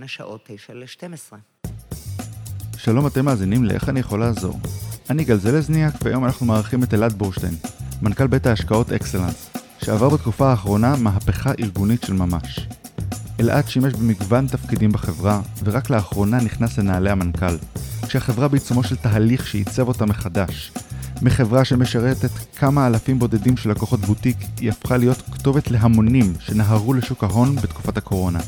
בין השעות 9 ל-12. שלום, אתם מאזינים ל"איך אני יכול לעזור". אני גל זלזניאק, והיום אנחנו מארחים את אלעד בורשטיין, מנכ"ל בית ההשקעות אקסלנס, שעבר בתקופה האחרונה מהפכה ארגונית של ממש. אלעד שימש במגוון תפקידים בחברה, ורק לאחרונה נכנס לנעלי המנכ"ל, כשהחברה בעיצומו של תהליך שעיצב אותה מחדש. מחברה שמשרתת כמה אלפים בודדים של לקוחות בוטיק, היא הפכה להיות כתובת להמונים שנהרו לשוק ההון בתקופת הקורונה.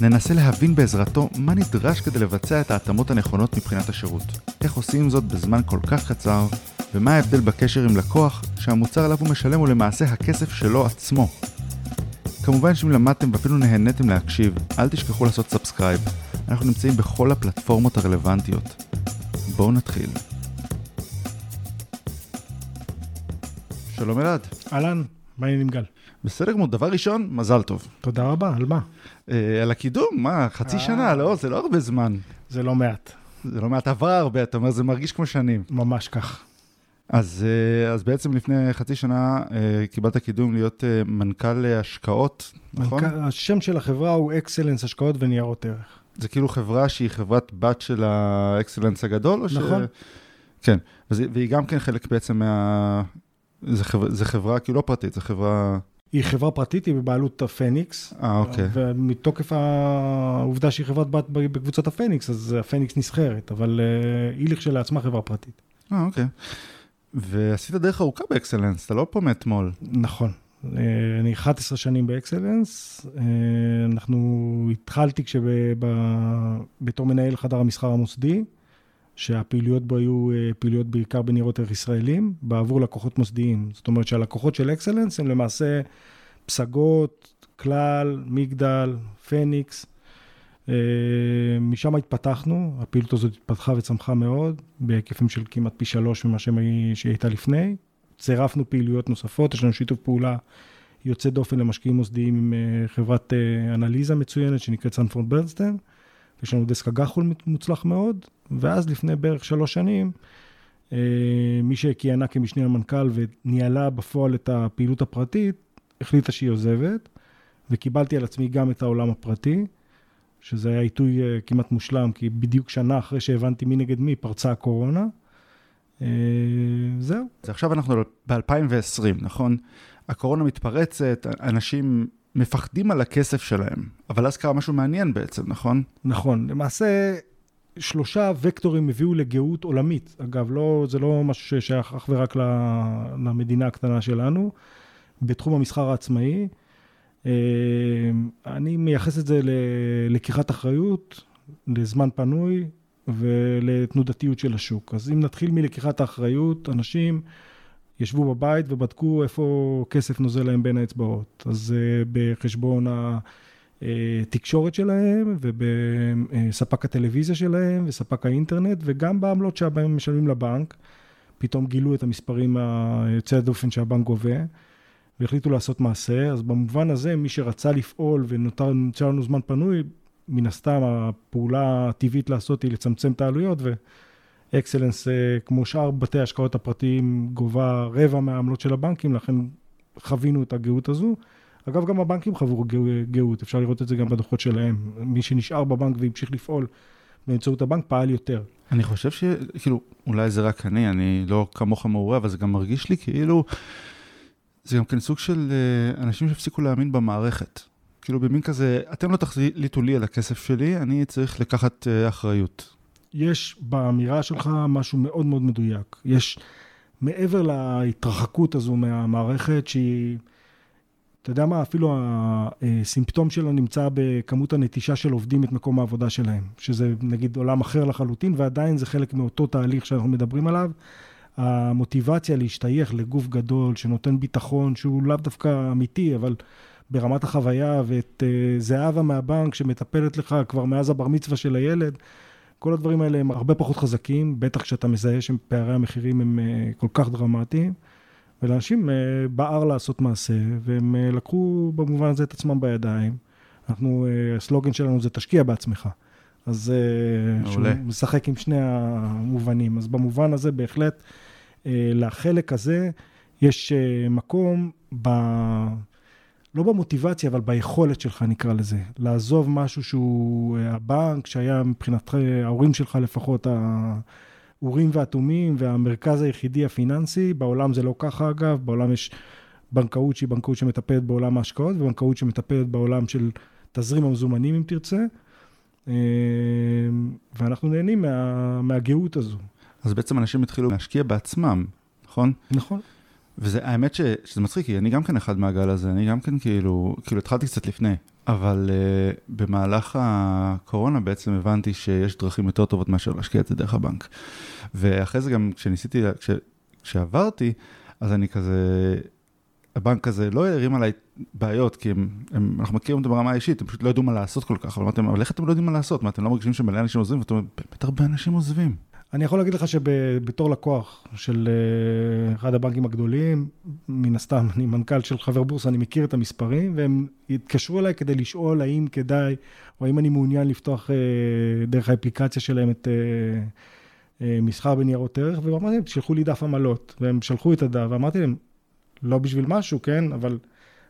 ננסה להבין בעזרתו מה נדרש כדי לבצע את ההתאמות הנכונות מבחינת השירות. איך עושים זאת בזמן כל כך קצר, ומה ההבדל בקשר עם לקוח שהמוצר עליו הוא משלם הוא למעשה הכסף שלו עצמו. כמובן שאם למדתם ואפילו נהניתם להקשיב, אל תשכחו לעשות subscribe. אנחנו נמצאים בכל הפלטפורמות הרלוונטיות. בואו נתחיל. שלום אלעד. אהלן, מה העניינים גל? בסדר גמור, דבר ראשון, מזל טוב. תודה רבה, על מה? אה, על הקידום, מה, חצי אה. שנה, לא? זה לא הרבה זמן. זה לא מעט, זה לא מעט עבר הרבה, אתה אומר, זה מרגיש כמו שנים. ממש כך. אז, אה, אז בעצם לפני חצי שנה קיבלת קידום להיות מנכ"ל השקעות, נכון? מנכ"ל- השם של החברה הוא אקסלנס השקעות וניירות ערך. זה כאילו חברה שהיא חברת בת של האקסלנס הגדול? או ש... נכון. כן, וזה, והיא גם כן חלק בעצם מה... זה, חבר, זה חברה כאילו לא פרטית, זה חברה... היא חברה פרטית, היא בבעלות הפניקס. אה, אוקיי. ומתוקף העובדה שהיא חברת בת בקבוצת הפניקס, אז הפניקס נסחרת, אבל אה, היא לכשלעצמה חברה פרטית. אה, אוקיי. ועשית דרך ארוכה באקסלנס, אתה לא פה מאתמול. נכון. אה, אני 11 שנים באקסלנס, אה, אנחנו התחלתי בתור מנהל חדר המסחר המוסדי, שהפעילויות בו היו אה, פעילויות בעיקר בניירות ערך ישראלים, בעבור לקוחות מוסדיים. זאת אומרת שהלקוחות של אקסלנס הם למעשה פסגות, כלל, מגדל, פניקס. אה, משם התפתחנו, הפעילות הזאת התפתחה וצמחה מאוד, בהיקפים של כמעט פי שלוש ממה שהיא הייתה לפני. צירפנו פעילויות נוספות, יש לנו שיתוף פעולה יוצא דופן למשקיעים מוסדיים עם אה, חברת אנליזה מצוינת שנקראת סנפורד ברנסטן. יש לנו דסק הגחול מוצלח מאוד, ואז לפני בערך שלוש שנים, אה, מי שכיהנה כמשנה למנכ"ל וניהלה בפועל את הפעילות הפרטית, החליטה שהיא עוזבת, וקיבלתי על עצמי גם את העולם הפרטי, שזה היה עיתוי אה, כמעט מושלם, כי בדיוק שנה אחרי שהבנתי מי נגד מי פרצה הקורונה. אה, זהו. אז עכשיו אנחנו ב-2020, נכון? הקורונה מתפרצת, אנשים מפחדים על הכסף שלהם, אבל אז קרה משהו מעניין בעצם, נכון? נכון, למעשה שלושה וקטורים הביאו לגאות עולמית. אגב, לא, זה לא משהו ששייך אך ורק למדינה הקטנה שלנו, בתחום המסחר העצמאי. אה, אני מייחס את זה ללקיחת אחריות, לזמן פנוי ולתנודתיות של השוק. אז אם נתחיל מלקיחת האחריות, אנשים ישבו בבית ובדקו איפה כסף נוזל להם בין האצבעות. אז אה, בחשבון התקשורת שלהם, ובספק הטלוויזיה שלהם, וספק האינטרנט, וגם בעמלות שהם משלמים לבנק. פתאום גילו את המספרים היוצאי הדופן שהבנק גובה, והחליטו לעשות מעשה. אז במובן הזה, מי שרצה לפעול ונותר לנו זמן פנוי, מן הסתם הפעולה הטבעית לעשות היא לצמצם את העלויות, ואקסלנס, אה, כמו שאר בתי ההשקעות הפרטיים, גובה רבע מהעמלות של הבנקים, לכן חווינו את הגאות הזו. אגב, גם הבנקים חוו גא- גאות, אפשר לראות את זה גם בדוחות שלהם. מי שנשאר בבנק והמשיך לפעול באמצעות הבנק, פעל יותר. אני חושב שכאילו, אולי זה רק אני, אני לא כמוך מעורה, אבל זה גם מרגיש לי כאילו, זה גם כן סוג של אה, אנשים שהפסיקו להאמין במערכת. כאילו במין כזה, אתם לא תחליטו לי על הכסף שלי, אני צריך לקחת אה, אחריות. יש באמירה שלך משהו מאוד מאוד מדויק. יש, מעבר להתרחקות הזו מהמערכת, שהיא, אתה יודע מה, אפילו הסימפטום שלה נמצא בכמות הנטישה של עובדים את מקום העבודה שלהם, שזה נגיד עולם אחר לחלוטין, ועדיין זה חלק מאותו תהליך שאנחנו מדברים עליו. המוטיבציה להשתייך לגוף גדול שנותן ביטחון, שהוא לאו דווקא אמיתי, אבל ברמת החוויה, ואת אה, זהבה מהבנק שמטפלת לך כבר מאז הבר מצווה של הילד. כל הדברים האלה הם הרבה פחות חזקים, בטח כשאתה מזהה שפערי המחירים הם אה, כל כך דרמטיים. ולאנשים אה, בער לעשות מעשה, והם אה, לקחו במובן הזה את עצמם בידיים. אנחנו, הסלוגן שלנו זה תשקיע בעצמך. אז שהוא. משחק עם שני המובנים. אז במובן הזה בהחלט, לחלק הזה יש מקום ב... לא במוטיבציה, אבל ביכולת שלך, נקרא לזה. לעזוב משהו שהוא אה, הבנק, שהיה מבחינת אה, ההורים שלך לפחות, האורים והתומים, והמרכז היחידי הפיננסי. בעולם זה לא ככה, אגב. בעולם יש בנקאות שהיא בנקאות שמטפלת בעולם ההשקעות, ובנקאות שמטפלת בעולם של תזרים המזומנים, אם תרצה. אה, ואנחנו נהנים מה, מהגאות הזו. אז בעצם אנשים התחילו להשקיע בעצמם, נכון? נכון. וזה, האמת ש, שזה מצחיק, כי אני גם כן אחד מהגל הזה, אני גם כן כאילו, כאילו התחלתי קצת לפני, אבל uh, במהלך הקורונה בעצם הבנתי שיש דרכים יותר טובות מאשר להשקיע את זה דרך הבנק. ואחרי זה גם כשניסיתי, כש, כשעברתי, אז אני כזה, הבנק הזה לא הרים עליי בעיות, כי הם, הם, אנחנו מכירים אותם ברמה האישית, הם פשוט לא ידעו מה לעשות כל כך, אבל אמרתם, אבל איך אתם לא יודעים מה לעשות? מה, אתם לא מרגישים שמלא אנשים עוזבים? ואתם אומרים, באמת הרבה אנשים עוזבים. אני יכול להגיד לך שבתור לקוח של אה, אחד הבנקים הגדולים, מן הסתם, אני מנכ"ל של חבר בורסה, אני מכיר את המספרים, והם התקשרו אליי כדי לשאול האם כדאי, או האם אני מעוניין לפתוח אה, דרך האפליקציה שלהם את אה, מסחר בניירות ערך, ואמרתי להם, תשלחו לי דף עמלות, והם שלחו את הדף, ואמרתי להם, לא בשביל משהו, כן, אבל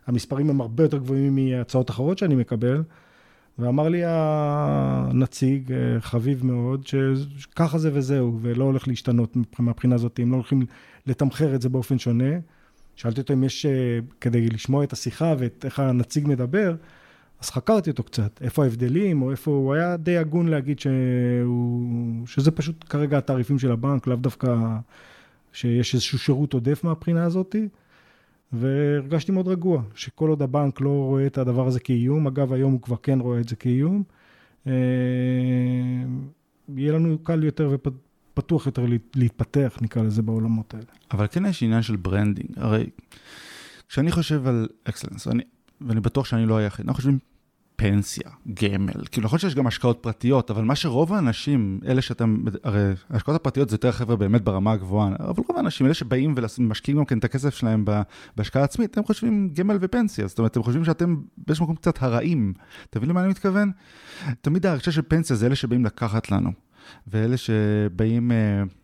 המספרים הם הרבה יותר גבוהים מהצעות אחרות שאני מקבל. ואמר לי הנציג, אה, חביב מאוד, שככה זה וזהו, ולא הולך להשתנות מהבחינה הזאת, הם לא הולכים לתמחר את זה באופן שונה. שאלתי אותו אם יש, אה, כדי לשמוע את השיחה ואת איך הנציג מדבר, אז חקרתי אותו קצת, איפה ההבדלים, או איפה, הוא היה די הגון להגיד שהוא, שזה פשוט כרגע התעריפים של הבנק, לאו דווקא שיש איזשהו שירות עודף מהבחינה הזאתי. והרגשתי מאוד רגוע, שכל עוד הבנק לא רואה את הדבר הזה כאיום, אגב, היום הוא כבר כן רואה את זה כאיום, אה, יהיה לנו קל יותר ופתוח יותר להתפתח, נקרא לזה, בעולמות האלה. אבל כן יש עניין של branding, הרי כשאני חושב על אקסלנס, ואני, ואני בטוח שאני לא היחיד, אנחנו חושבים פנסיה, גמל, כאילו להיות שיש גם השקעות פרטיות, אבל מה שרוב האנשים, אלה שאתם, הרי ההשקעות הפרטיות זה יותר חבר'ה באמת ברמה הגבוהה, אבל רוב האנשים, אלה שבאים ומשקיעים גם כן את הכסף שלהם בהשקעה עצמית, הם חושבים גמל ופנסיה, זאת אומרת, הם חושבים שאתם באיזשהו מקום קצת הרעים, אתה מבין למה אני מתכוון? תמיד ההרגשה של פנסיה זה אלה שבאים לקחת לנו, ואלה שבאים,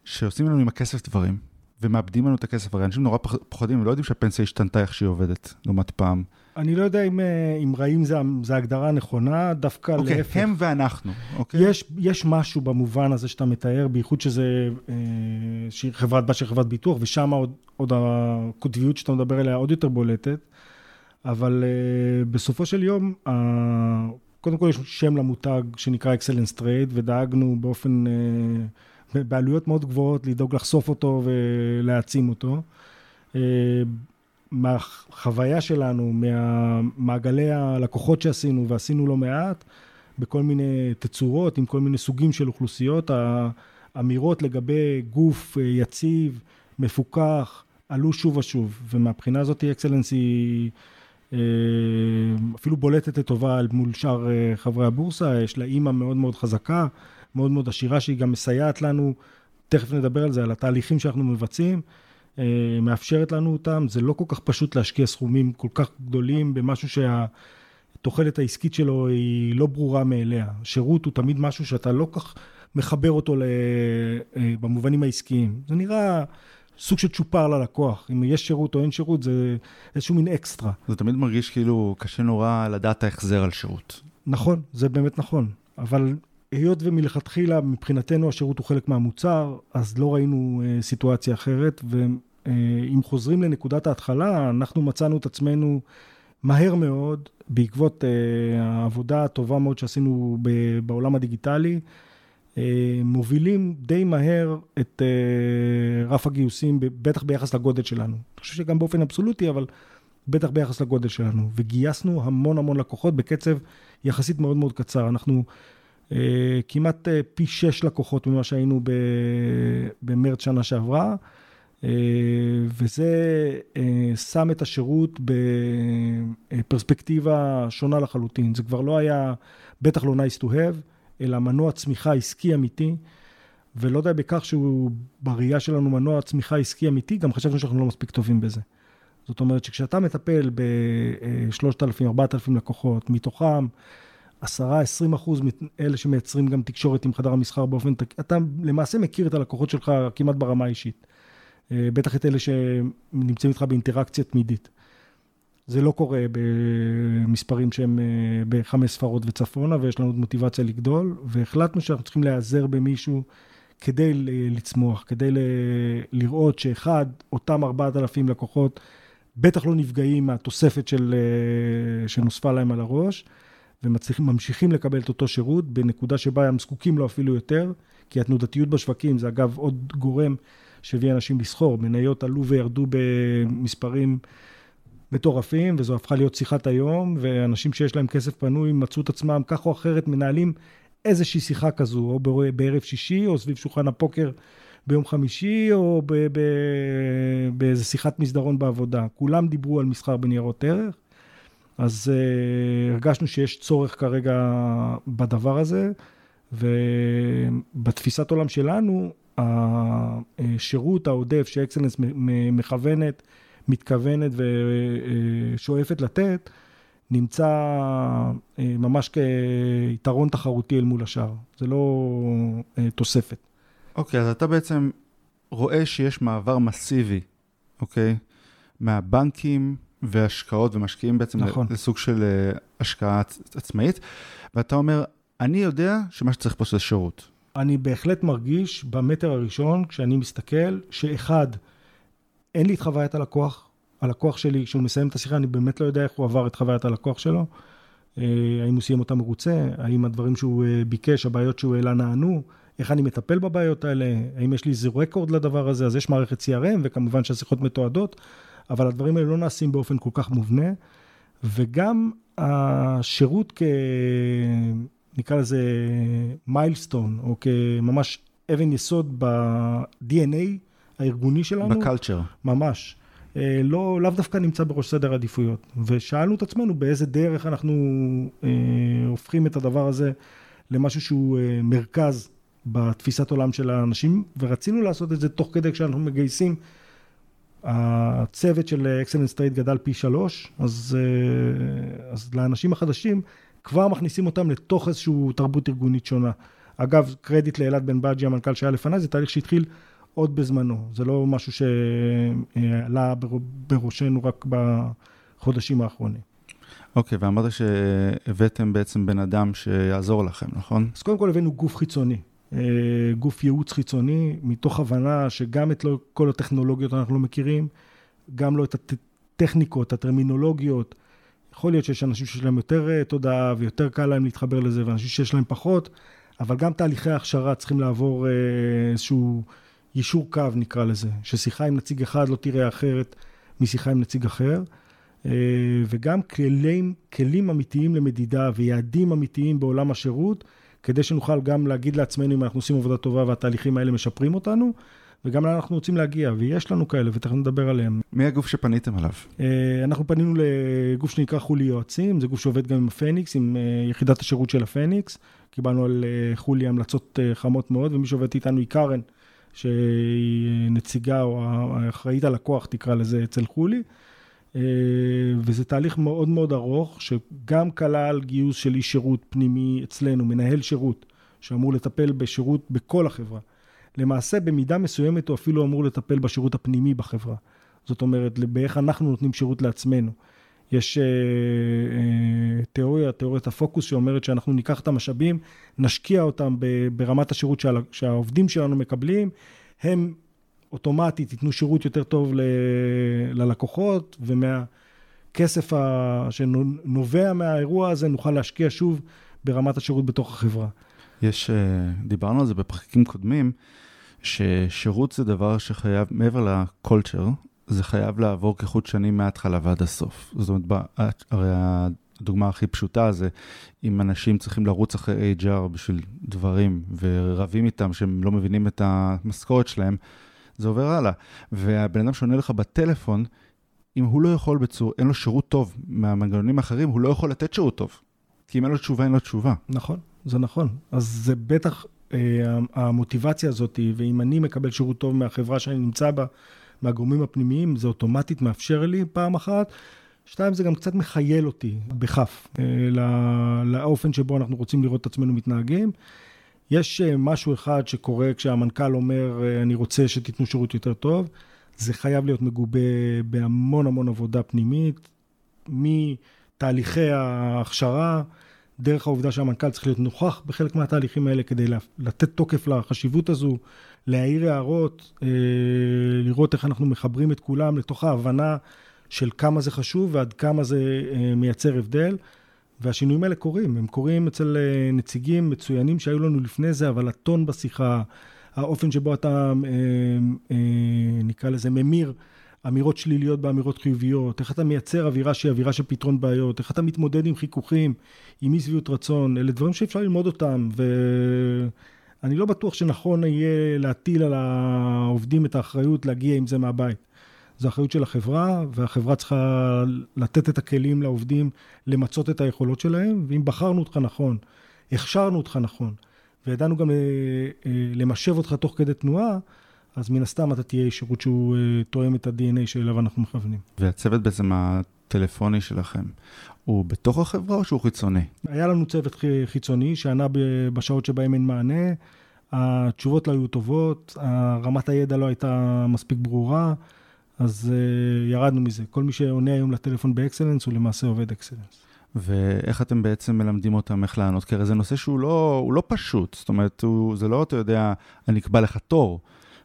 שעושים לנו עם הכסף דברים, ומאבדים לנו את הכסף, הרי אנשים נורא פוחדים, הם לא יודעים שהפנסיה השתנתה איך שהיא עובדת, לעומת פעם. אני לא יודע אם, אם רעים זה, זה הגדרה נכונה, דווקא okay, להפך. הם ואנחנו, אוקיי? Okay? יש, יש משהו במובן הזה שאתה מתאר, בייחוד שזה אה, חברת בת של חברת ביטוח, ושם עוד, עוד הקוטביות שאתה מדבר עליה עוד יותר בולטת, אבל אה, בסופו של יום, אה, קודם כל יש שם למותג שנקרא Excellence Trade, ודאגנו באופן, אה, בעלויות מאוד גבוהות לדאוג לחשוף אותו ולהעצים אותו. אה, מהחוויה שלנו, מהמעגלי הלקוחות שעשינו, ועשינו לא מעט, בכל מיני תצורות, עם כל מיני סוגים של אוכלוסיות, האמירות לגבי גוף יציב, מפוקח, עלו שוב ושוב, ומהבחינה הזאת אקסלנס היא אפילו בולטת לטובה מול שאר חברי הבורסה, יש לה אימא מאוד מאוד חזקה, מאוד מאוד עשירה, שהיא גם מסייעת לנו, תכף נדבר על זה, על התהליכים שאנחנו מבצעים. מאפשרת לנו אותם, זה לא כל כך פשוט להשקיע סכומים כל כך גדולים במשהו שהתוחלת העסקית שלו היא לא ברורה מאליה. שירות הוא תמיד משהו שאתה לא כך מחבר אותו במובנים העסקיים. זה נראה סוג של צ'ופר ללקוח, אם יש שירות או אין שירות זה איזשהו מין אקסטרה. זה תמיד מרגיש כאילו קשה נורא לדעת ההחזר על שירות. נכון, זה באמת נכון, אבל היות ומלכתחילה מבחינתנו השירות הוא חלק מהמוצר, אז לא ראינו אה, סיטואציה אחרת, ואם חוזרים לנקודת ההתחלה, אנחנו מצאנו את עצמנו מהר מאוד, בעקבות אה, העבודה הטובה מאוד שעשינו ב- בעולם הדיגיטלי, אה, מובילים די מהר את אה, רף הגיוסים, בטח ביחס לגודל שלנו. אני חושב שגם באופן אבסולוטי, אבל בטח ביחס לגודל שלנו. וגייסנו המון המון לקוחות בקצב יחסית מאוד מאוד קצר. אנחנו... Uh, כמעט uh, פי שש לקוחות ממה שהיינו במרץ שנה שעברה, אה, וזה אה, שם את השירות בפרספקטיבה שונה לחלוטין. זה כבר לא היה, בטח לא nice to have, אלא מנוע צמיחה עסקי אמיתי, ולא די בכך שהוא בראייה שלנו מנוע צמיחה עסקי אמיתי, גם חשבנו שאנחנו לא מספיק טובים בזה. זאת אומרת שכשאתה מטפל ב-3,000-4,000 לקוחות, מתוכם 10-20 אחוז מאלה שמייצרים גם תקשורת עם חדר המסחר באופן, אתה למעשה מכיר את הלקוחות שלך כמעט ברמה האישית. אה, בטח את אלה שנמצאים איתך באינטראקציה תמידית. זה לא קורה במספרים שהם אה, בחמש ספרות וצפונה, ויש לנו מוטיבציה לגדול, והחלטנו שאנחנו צריכים להיעזר במישהו כדי לצמוח, כדי לראות שאחד, אותם 4,000 לקוחות, בטח לא נפגעים מהתוספת של, אה, שנוספה להם על הראש, וממשיכים לקבל את אותו שירות בנקודה שבה הם זקוקים לו אפילו יותר, כי התנודתיות בשווקים זה אגב עוד גורם שהביא אנשים לסחור. מניות עלו וירדו במספרים מטורפים, וזו הפכה להיות שיחת היום, ואנשים שיש להם כסף פנוי מצאו את עצמם כך או אחרת מנהלים איזושהי שיחה כזו, או בערב שישי, או סביב שולחן הפוקר ביום חמישי, או באיזה שיחת מסדרון בעבודה. כולם דיברו על מסחר בניירות ערך, אז uh, הרגשנו שיש צורך כרגע בדבר הזה, ובתפיסת עולם שלנו, השירות העודף שאקסלנס מכוונת, מתכוונת ושואפת לתת, נמצא אה, ממש כיתרון תחרותי אל מול השאר. זה לא אה, תוספת. אוקיי, okay, אז אתה בעצם רואה שיש מעבר מסיבי, אוקיי? Okay, מהבנקים והשקעות ומשקיעים בעצם נכון. לסוג של אה, השקעה עצמאית, ואתה אומר, אני יודע שמה שצריך פה זה שירות. אני בהחלט מרגיש במטר הראשון, כשאני מסתכל, שאחד, אין לי את חוויית הלקוח. הלקוח שלי, כשהוא מסיים את השיחה, אני באמת לא יודע איך הוא עבר את חוויית הלקוח שלו. אה, האם הוא סיים אותה מרוצה, האם הדברים שהוא אה, ביקש, הבעיות שהוא העלה נענו, איך אני מטפל בבעיות האלה, האם יש לי איזה רקורד לדבר הזה, אז יש מערכת CRM, וכמובן שהשיחות מתועדות, אבל הדברים האלה לא נעשים באופן כל כך מובנה, וגם השירות כ... נקרא לזה מיילסטון, או כממש אבן יסוד ב-DNA הארגוני שלנו. ב culture. ממש. אה, לא, לאו דווקא נמצא בראש סדר העדיפויות. ושאלנו את עצמנו באיזה דרך אנחנו אה, הופכים את הדבר הזה למשהו שהוא אה, מרכז בתפיסת עולם של האנשים, ורצינו לעשות את זה תוך כדי כשאנחנו מגייסים. הצוות של Excellence Trade גדל פי שלוש, אז, אה, אז לאנשים החדשים כבר מכניסים אותם לתוך איזושהי תרבות ארגונית שונה. אגב, קרדיט לאלעד בן בג'י, המנכ"ל שהיה לפניי, זה תהליך שהתחיל עוד בזמנו. זה לא משהו שעלה בראשנו רק בחודשים האחרונים. אוקיי, okay, ואמרת שהבאתם בעצם בן אדם שיעזור לכם, נכון? אז קודם כל הבאנו גוף חיצוני. אה, גוף ייעוץ חיצוני, מתוך הבנה שגם את לא, כל הטכנולוגיות אנחנו לא מכירים, גם לא את הטכניקות, הטרמינולוגיות, יכול להיות שיש אנשים שיש להם יותר אה, תודעה ויותר קל להם להתחבר לזה, ואנשים שיש להם פחות, אבל גם תהליכי ההכשרה צריכים לעבור אה, איזשהו יישור קו, נקרא לזה, ששיחה עם נציג אחד לא תראה אחרת משיחה עם נציג אחר, וגם כלים, כלים אמיתיים למדידה ויעדים אמיתיים בעולם השירות, כדי שנוכל גם להגיד לעצמנו אם אנחנו עושים עבודה טובה והתהליכים האלה משפרים אותנו, וגם לאן אנחנו רוצים להגיע, ויש לנו כאלה, ותכף נדבר עליהם. מי הגוף שפניתם עליו? אה, אנחנו פנינו לגוף שנקרא חולי יועצים, זה גוף שעובד גם עם הפניקס, עם אה, יחידת השירות של הפניקס. קיבלנו על אה, חולי המלצות חמות מאוד, ומי שעובד איתנו היא קארן, שהיא נציגה או האחראית הלקוח, תקרא לזה, אצל חולי. וזה תהליך מאוד מאוד ארוך, שגם כלל גיוס של איש שירות פנימי אצלנו, מנהל שירות, שאמור לטפל בשירות בכל החברה. למעשה במידה מסוימת הוא אפילו אמור לטפל בשירות הפנימי בחברה. זאת אומרת, באיך אנחנו נותנים שירות לעצמנו. יש אה, אה, תיאוריה, תיאוריית הפוקוס, שאומרת שאנחנו ניקח את המשאבים, נשקיע אותם ברמת השירות שה, שהעובדים שלנו מקבלים, הם אוטומטית ייתנו שירות יותר טוב ל, ללקוחות, ומהכסף ה, שנובע מהאירוע הזה נוכל להשקיע שוב ברמת השירות בתוך החברה. יש, אה, דיברנו על זה בפרקים קודמים, ששירות זה דבר שחייב, מעבר לקולצ'ר, זה חייב לעבור כחוט שנים מההתחלה ועד הסוף. זאת אומרת, הרי הדוגמה הכי פשוטה זה אם אנשים צריכים לרוץ אחרי HR בשביל דברים ורבים איתם שהם לא מבינים את המשכורת שלהם, זה עובר הלאה. והבן אדם שעונה לך בטלפון, אם הוא לא יכול בצור, אין לו שירות טוב מהמנגנונים האחרים, הוא לא יכול לתת שירות טוב. כי אם אין לו תשובה, אין לו תשובה. נכון, זה נכון. אז זה בטח אה, המוטיבציה הזאת, ואם אני מקבל שירות טוב מהחברה שאני נמצא בה, מהגורמים הפנימיים, זה אוטומטית מאפשר לי פעם אחת. שתיים, זה גם קצת מחייל אותי בכף אה, לאופן שבו אנחנו רוצים לראות את עצמנו מתנהגים. יש אה, משהו אחד שקורה כשהמנכ"ל אומר, אה, אני רוצה שתיתנו שירות יותר טוב, זה חייב להיות מגובה בהמון המון עבודה פנימית, מתהליכי ההכשרה, דרך העובדה שהמנכ"ל צריך להיות נוכח בחלק מהתהליכים האלה כדי לתת תוקף לחשיבות הזו, להעיר הערות, אה, לראות איך אנחנו מחברים את כולם לתוך ההבנה של כמה זה חשוב ועד כמה זה מייצר הבדל. והשינויים האלה קורים, הם קורים אצל אה, נציגים מצוינים שהיו לנו לפני זה, אבל הטון בשיחה, האופן שבו אתה, נקרא לזה, ממיר אמירות שליליות באמירות חיוביות, איך אתה מייצר אווירה שהיא אווירה של פתרון בעיות, איך אתה מתמודד עם חיכוכים, עם אי שביעות רצון, אלה דברים שאפשר ללמוד אותם, ואני לא בטוח שנכון יהיה להטיל על העובדים את האחריות להגיע עם זה מהבית. זו אחריות של החברה, והחברה צריכה לתת את הכלים לעובדים למצות את היכולות שלהם, ואם בחרנו אותך נכון, הכשרנו אותך נכון, וידענו גם אה, אה, למשב אותך תוך כדי תנועה, אז מן הסתם אתה תהיה שירות שהוא uh, תואם את ה-DNA שאליו אנחנו מכוונים. והצוות בעצם הטלפוני שלכם, הוא בתוך החברה או שהוא חיצוני? היה לנו צוות חיצוני שענה בשעות שבהם אין מענה, התשובות לא היו טובות, רמת הידע לא הייתה מספיק ברורה, אז uh, ירדנו מזה. כל מי שעונה היום לטלפון באקסלנס הוא למעשה עובד אקסלנס. ואיך אתם בעצם מלמדים אותם איך לענות? כי הרי זה נושא שהוא לא, לא פשוט, זאת אומרת, הוא, זה לא, אתה יודע, אני אקבע לך תור.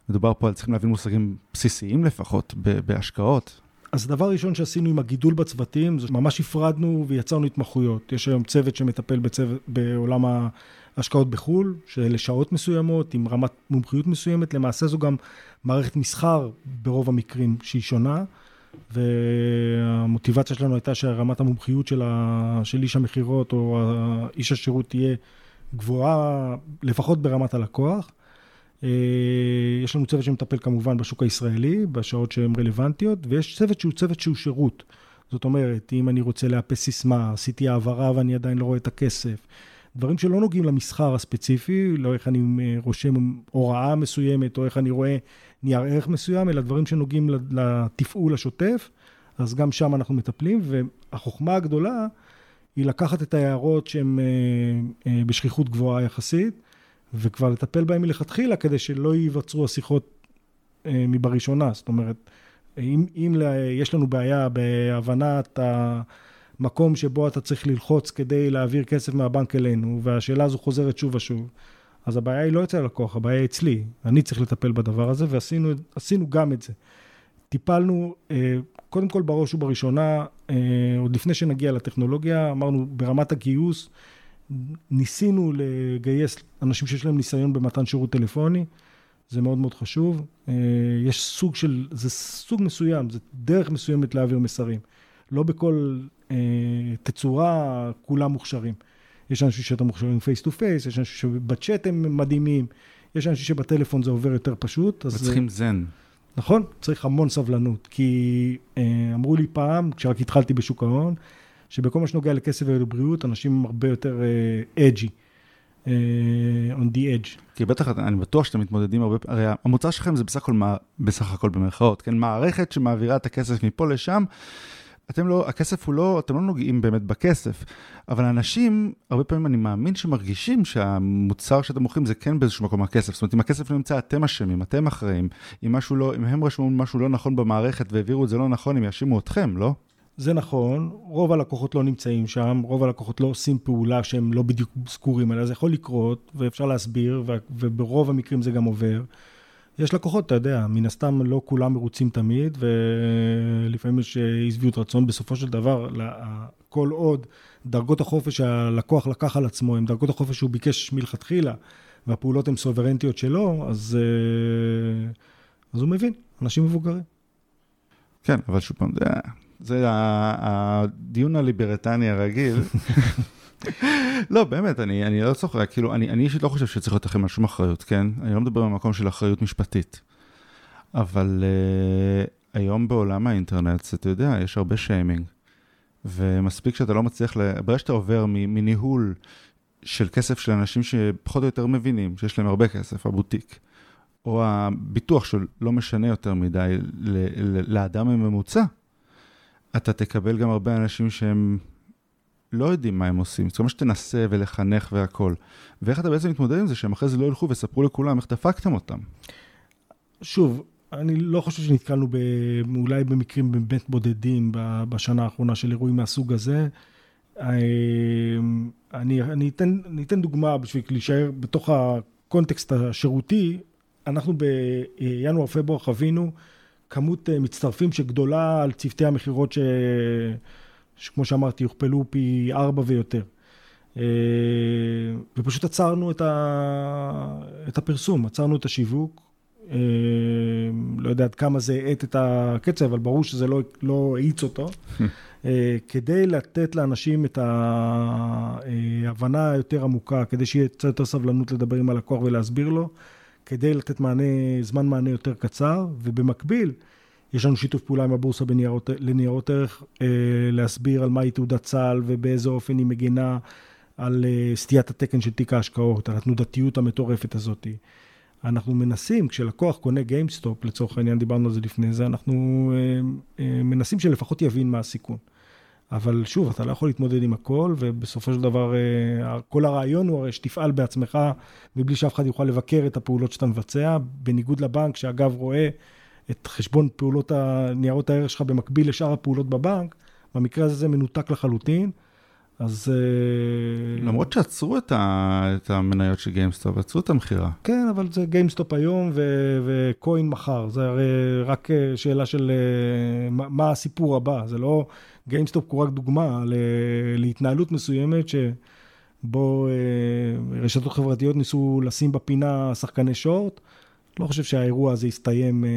מדובר פה על צריכים להבין מושגים בסיסיים לפחות, בהשקעות. אז הדבר הראשון שעשינו עם הגידול בצוותים, זה ממש הפרדנו ויצרנו התמחויות. יש היום צוות שמטפל בצוות, בעולם ההשקעות בחו"ל, שאלה שעות מסוימות, עם רמת מומחיות מסוימת. למעשה זו גם מערכת מסחר ברוב המקרים שהיא שונה, והמוטיבציה שלנו הייתה שרמת המומחיות של, ה... של איש המכירות או איש השירות תהיה גבוהה, לפחות ברמת הלקוח. אה, יש לנו צוות שמטפל כמובן בשוק הישראלי, בשעות שהן רלוונטיות, ויש צוות שהוא צוות שהוא שירות. זאת אומרת, אם אני רוצה לאפס סיסמה, עשיתי העברה ואני עדיין לא רואה את הכסף, דברים שלא נוגעים למסחר הספציפי, לא איך אני אה, רושם הוראה מסוימת, או איך אני רואה נייר ערך מסוים, אלא דברים שנוגעים לתפעול השוטף, אז גם שם אנחנו מטפלים, והחוכמה הגדולה היא לקחת את ההערות שהן אה, בשכיחות גבוהה יחסית, וכבר לטפל בהם מלכתחילה, כדי שלא ייווצרו השיחות אה, מבראשונה. זאת אומרת, אם, אם יש לנו בעיה בהבנת המקום שבו אתה צריך ללחוץ כדי להעביר כסף מהבנק אלינו, והשאלה הזו חוזרת שוב ושוב, אז הבעיה היא לא אצל הלקוח, הבעיה היא אצלי. אני צריך לטפל בדבר הזה, ועשינו גם את זה. טיפלנו, אה, קודם כל בראש ובראשונה, אה, עוד לפני שנגיע לטכנולוגיה, אמרנו ברמת הגיוס, ניסינו לגייס אנשים שיש להם ניסיון במתן שירות טלפוני, זה מאוד מאוד חשוב. אה, יש סוג של, זה סוג מסוים, זה דרך מסוימת להעביר מסרים. לא בכל אה, תצורה כולם מוכשרים. יש אנשים שאתה מוכשרים face to face, יש אנשים שבצ'אט הם מדהימים, יש אנשים שבטלפון זה עובר יותר פשוט. וצריכים זן. נכון, צריך המון סבלנות. כי אה, אמרו לי פעם, כשרק התחלתי בשוק ההון, שבכל מה שנוגע לכסף ולבריאות, אנשים הם הרבה יותר edgy. אה, אה, on the edge. כי בטח, אני בטוח שאתם מתמודדים הרבה, הרי המוצר שלכם זה בסך הכל, בסך הכל במרכאות, כן? מערכת שמעבירה את הכסף מפה לשם. אתם לא, הכסף הוא לא, אתם לא נוגעים באמת בכסף, אבל אנשים, הרבה פעמים אני מאמין שמרגישים שהמוצר שאתם מוכרים זה כן באיזשהו מקום הכסף. זאת אומרת, אם הכסף לא נמצא, אתם אשמים, אתם אחראים. אם משהו לא, אם הם רשמו משהו לא נכון במערכת והעבירו את זה לא נכון, הם יאשימו אתכם, לא? זה נכון, רוב הלקוחות לא נמצאים שם, רוב הלקוחות לא עושים פעולה שהם לא בדיוק סגורים עליה, זה יכול לקרות ואפשר להסביר, וברוב המקרים זה גם עובר. יש לקוחות, אתה יודע, מן הסתם לא כולם מרוצים תמיד, ולפעמים יש אי שביעות רצון. בסופו של דבר, כל עוד דרגות החופש שהלקוח לקח על עצמו, הם דרגות החופש שהוא ביקש מלכתחילה, והפעולות הן סוברנטיות שלו, אז, אה, אז הוא מבין, אנשים מבוגרים. כן, אבל שוב פעם, זה... זה הדיון הליברטני הרגיל. לא, באמת, אני, אני לא צוחק, כאילו, אני, אישית לא חושב שצריך להיות לכם על שום אחריות, כן? אני לא מדבר במקום של אחריות משפטית. אבל uh, היום בעולם האינטרנט, אתה יודע, יש הרבה שיימינג, ומספיק שאתה לא מצליח, ל... ברגע שאתה עובר מניהול של כסף של אנשים שפחות או יותר מבינים, שיש להם הרבה כסף, הבוטיק, או הביטוח שלא משנה יותר מדי לאדם הממוצע, אתה תקבל גם הרבה אנשים שהם לא יודעים מה הם עושים. זאת אומרת שתנסה ולחנך והכול. ואיך אתה בעצם מתמודד עם זה שהם אחרי זה לא ילכו ויספרו לכולם איך דפקתם אותם? שוב, אני לא חושב שנתקלנו ב, אולי במקרים באמת בודדים בשנה האחרונה של אירועים מהסוג הזה. אה, אני, אני, אתן, אני אתן דוגמה בשביל להישאר בתוך הקונטקסט השירותי. אנחנו בינואר-פברואר חווינו כמות אה, מצטרפים שגדולה על צוותי המכירות ש... שכמו שאמרתי, יוכפלו פי ארבע ויותר. אה, ופשוט עצרנו את, ה... את הפרסום, עצרנו את השיווק. אה, לא יודע עד כמה זה האט את הקצב, אבל ברור שזה לא, לא האיץ אותו. אה, כדי לתת לאנשים את ההבנה היותר עמוקה, כדי שיהיה קצת יותר סבלנות לדבר עם הלקוח ולהסביר לו, כדי לתת מענה, זמן מענה יותר קצר, ובמקביל, יש לנו שיתוף פעולה עם הבורסה בניירות, לניירות ערך, אה, להסביר על מהי תעודת צה"ל ובאיזה אופן היא מגינה על אה, סטיית התקן של תיק ההשקעות, על התנודתיות המטורפת הזאת. אנחנו מנסים, כשלקוח קונה GameStop, לצורך העניין, דיברנו על זה לפני זה, אנחנו אה, אה, מנסים שלפחות יבין מה הסיכון. אבל שוב, אתה לא יכול להתמודד עם הכל, ובסופו של דבר, אה, כל הרעיון הוא הרי שתפעל בעצמך, מבלי שאף אחד יוכל לבקר את הפעולות שאתה מבצע, בניגוד לבנק, שאגב רואה את חשבון פעולות ניירות הערך שלך במקביל לשאר הפעולות בבנק, במקרה הזה זה מנותק לחלוטין. אז... אה, למרות שעצרו את, ה... את המניות של GameStop, עצרו את המכירה. כן, אבל זה GameStop היום ו... ו coin מחר. זה הרי רק אה, שאלה של אה, מה הסיפור הבא. זה לא... GameStop הוא רק דוגמה ל... להתנהלות מסוימת שבו רשתות חברתיות ניסו לשים בפינה שחקני short. לא חושב שהאירוע הזה יסתיים אה,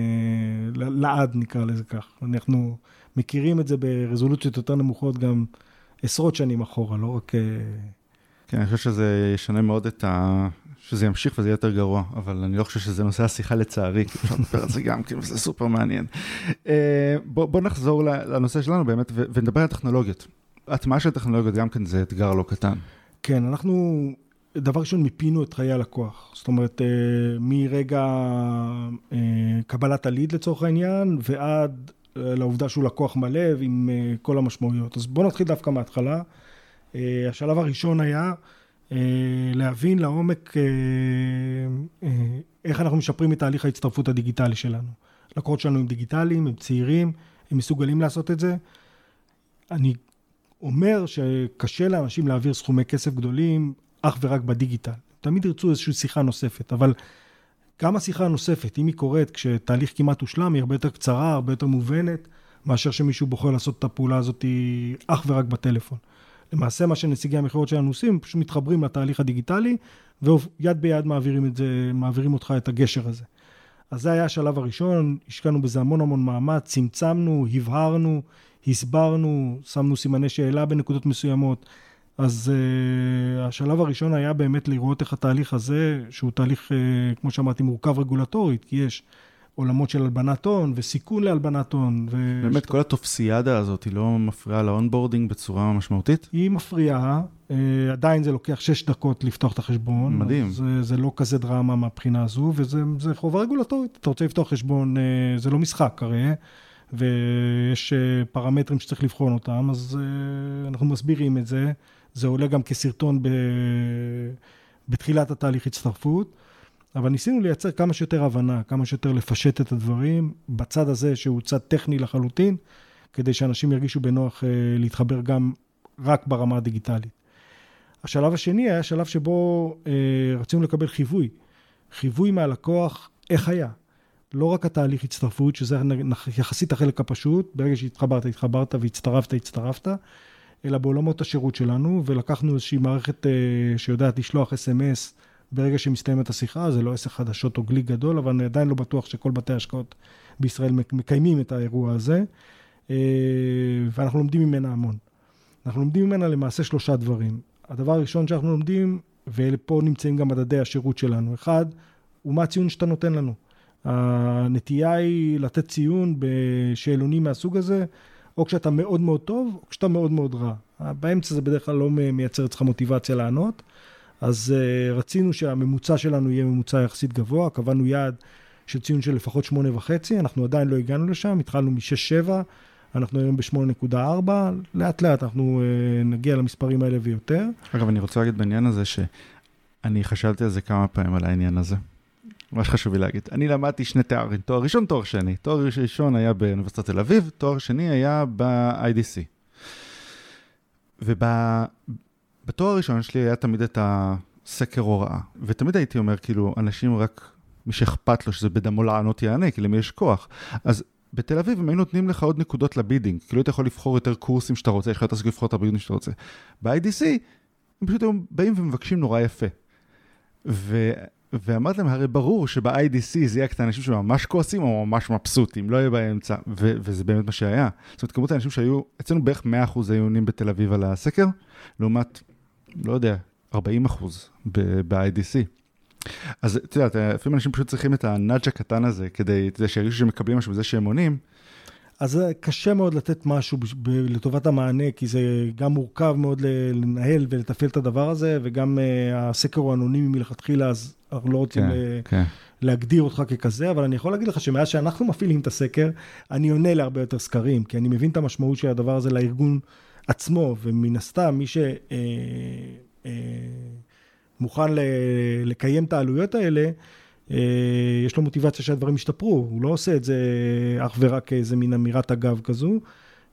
לעד, נקרא לזה כך. אנחנו מכירים את זה ברזולוציות יותר נמוכות גם עשרות שנים אחורה, לא רק... אה... כן, אני חושב שזה ישנה מאוד את ה... שזה ימשיך וזה יהיה יותר גרוע, אבל אני לא חושב שזה נושא השיחה לצערי, כי אפשר לדבר על זה גם, כי זה סופר מעניין. אה, בוא, בוא נחזור לנושא שלנו באמת ונדבר על טכנולוגיות. הטמעה של טכנולוגיות גם כן זה אתגר לא קטן. כן, אנחנו דבר ראשון, מיפינו את חיי הלקוח. זאת אומרת, אה, מרגע אה, קבלת הליד לצורך העניין, ועד אה, לעובדה שהוא לקוח מלא עם כל המשמעויות. אז בואו נתחיל דווקא מההתחלה. השלב הראשון היה להבין לעומק איך אנחנו משפרים את תהליך ההצטרפות הדיגיטלי שלנו. לקוחות שלנו הם דיגיטליים, הם צעירים, הם מסוגלים לעשות את זה. אני אומר שקשה לאנשים להעביר סכומי כסף גדולים אך ורק בדיגיטל. תמיד ירצו איזושהי שיחה נוספת, אבל גם השיחה הנוספת, אם היא קורית כשתהליך כמעט הושלם, היא הרבה יותר קצרה, הרבה יותר מובנת, מאשר שמישהו בוחר לעשות את הפעולה הזאת אך ורק בטלפון. למעשה, מה שנציגי המכירות שלנו עושים, פשוט מתחברים לתהליך הדיגיטלי, ויד ביד מעבירים, את זה, מעבירים אותך את הגשר הזה. אז זה היה השלב הראשון, השקענו בזה המון המון מאמץ, צמצמנו, הבהרנו, הסברנו, שמנו סימני שאלה בנקודות מסוימות. אז uh, השלב הראשון היה באמת לראות איך התהליך הזה, שהוא תהליך, uh, כמו שאמרתי, מורכב רגולטורית, כי יש עולמות של הלבנת הון וסיכון להלבנת הון. ו... באמת, כל הטופסיאדה הזאת, היא לא מפריעה ל onboarding בצורה משמעותית? היא מפריעה, אה, עדיין זה לוקח שש דקות לפתוח את החשבון. מדהים. זה, זה לא כזה דרמה מהבחינה הזו, וזה חובה רגולטורית. אתה רוצה לפתוח חשבון, אה, זה לא משחק הרי. ויש פרמטרים שצריך לבחון אותם, אז אנחנו מסבירים את זה. זה עולה גם כסרטון ב... בתחילת התהליך הצטרפות, אבל ניסינו לייצר כמה שיותר הבנה, כמה שיותר לפשט את הדברים, בצד הזה שהוא צד טכני לחלוטין, כדי שאנשים ירגישו בנוח אה, להתחבר גם רק ברמה הדיגיטלית. השלב השני היה שלב שבו אה, רצינו לקבל חיווי. חיווי מהלקוח, איך היה. לא רק התהליך הצטרפות, שזה יחסית החלק הפשוט, ברגע שהתחברת, התחברת והצטרפת, הצטרפת, אלא בעולמות השירות שלנו, ולקחנו איזושהי מערכת uh, שיודעת לשלוח אס.אם.אס ברגע שמסתיימת השיחה, זה לא עסק חדשות או גליק גדול, אבל אני עדיין לא בטוח שכל בתי ההשקעות בישראל מקיימים את האירוע הזה, uh, ואנחנו לומדים ממנה המון. אנחנו לומדים ממנה למעשה שלושה דברים. הדבר הראשון שאנחנו לומדים, ופה נמצאים גם מדדי השירות שלנו. אחד, הוא מה הציון שאתה נותן לנו. הנטייה היא לתת ציון בשאלונים מהסוג הזה, או כשאתה מאוד מאוד טוב, או כשאתה מאוד מאוד רע. באמצע זה בדרך כלל לא מייצר אצלך מוטיבציה לענות. אז uh, רצינו שהממוצע שלנו יהיה ממוצע יחסית גבוה, קבענו יעד של ציון של לפחות שמונה וחצי, אנחנו עדיין לא הגענו לשם, התחלנו מ-6-7, אנחנו היום ב-8.4, לאט לאט אנחנו uh, נגיע למספרים האלה ויותר. אגב, אני רוצה להגיד בעניין הזה שאני חשבתי על זה כמה פעמים, על העניין הזה. מה שחשוב לי להגיד. אני למדתי שני תארים, תואר ראשון, תואר שני. תואר ראשון היה באוניברסיטת תל אביב, תואר שני היה ב-IDC. ובתואר הראשון שלי היה תמיד את הסקר הוראה, ותמיד הייתי אומר, כאילו, אנשים רק, מי שאכפת לו שזה בדמו לענות יענה, כי למי יש כוח. אז בתל אביב הם היו נותנים לך עוד נקודות ל bidding, כאילו אתה יכול לבחור יותר קורסים שאתה רוצה, יש לך יותר סיכוי לבחור את ה bidding שאתה רוצה. ב-IDC, הם פשוט היו באים ומבקשים נורא יפה. ו... ואמרתי להם, הרי ברור שב-IDC זה יהיה את האנשים שממש כועסים או ממש מבסוטים, לא יהיה באמצע, ו- וזה באמת מה שהיה. זאת אומרת, כמות האנשים שהיו, אצלנו בערך 100% היו עונים בתל אביב על הסקר, לעומת, לא יודע, 40% ב-IDC. אז את יודעת, לפעמים אנשים פשוט צריכים את הנאג' הקטן הזה, כדי, אתה יודע, שירגישו שהם מקבלים משהו בזה שהם עונים. אז קשה מאוד לתת משהו לטובת המענה, כי זה גם מורכב מאוד לנהל ולתפעל את הדבר הזה, וגם uh, הסקר הוא אנונימי מלכתחילה, אז אנחנו לא רוצים כן, ל- כן. להגדיר אותך ככזה, אבל אני יכול להגיד לך שמאז שאנחנו מפעילים את הסקר, אני עונה להרבה יותר סקרים, כי אני מבין את המשמעות של הדבר הזה לארגון עצמו, ומן הסתם, מי שמוכן אה, אה, מוכן ל- לקיים את העלויות האלה, אה, יש לו מוטיבציה שהדברים ישתפרו, הוא לא עושה את זה אך ורק כאיזה מין אמירת אגב כזו,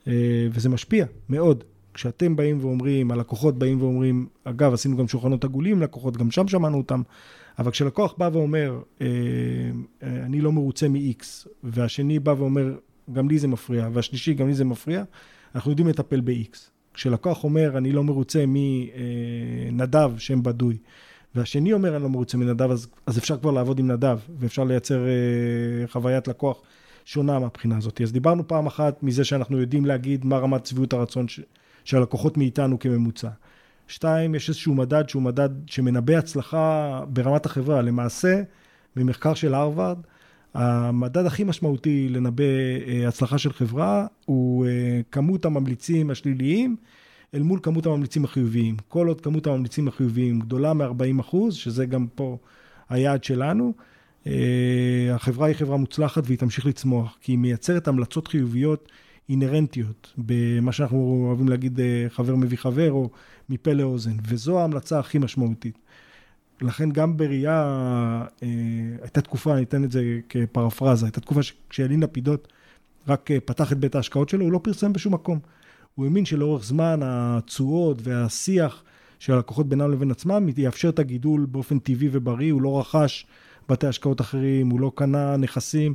אה, וזה משפיע מאוד. כשאתם באים ואומרים, הלקוחות באים ואומרים, אגב, עשינו גם שולחנות עגולים לקוחות, גם שם שמענו אותם, אבל כשלקוח בא ואומר, אה, אה, אני לא מרוצה מ-X, והשני בא ואומר, גם לי זה מפריע, והשלישי, גם לי זה מפריע, אנחנו יודעים לטפל ב-X. כשלקוח אומר, אני לא מרוצה מנדב, שם בדוי, והשני אומר, אני לא מרוצה מנדב, אז, אז אפשר כבר לעבוד עם נדב, ואפשר לייצר אה, חוויית לקוח שונה מהבחינה הזאת. אז דיברנו פעם אחת מזה שאנחנו יודעים להגיד מה רמת שביעות הרצון ש, של הלקוחות מאיתנו כממוצע. שתיים, יש איזשהו מדד שהוא מדד שמנבא הצלחה ברמת החברה. למעשה, ממחקר של הרווארד, המדד הכי משמעותי לנבא אה, הצלחה של חברה הוא אה, כמות הממליצים השליליים אל מול כמות הממליצים החיוביים. כל עוד כמות הממליצים החיוביים גדולה מ-40 אחוז, שזה גם פה היעד שלנו, אה, החברה היא חברה מוצלחת והיא תמשיך לצמוח, כי היא מייצרת המלצות חיוביות אינהרנטיות, במה שאנחנו אוהבים להגיד אה, חבר מביא חבר או מפה לאוזן, וזו ההמלצה הכי משמעותית. לכן גם בראייה, אה, הייתה תקופה, אני אתן את זה כפרפרזה, הייתה תקופה שכשאלין לפידות רק פתח את בית ההשקעות שלו, הוא לא פרסם בשום מקום. הוא האמין שלאורך זמן התשואות והשיח של הלקוחות בינם לבין עצמם יאפשר את הגידול באופן טבעי ובריא, הוא לא רכש בתי השקעות אחרים, הוא לא קנה נכסים,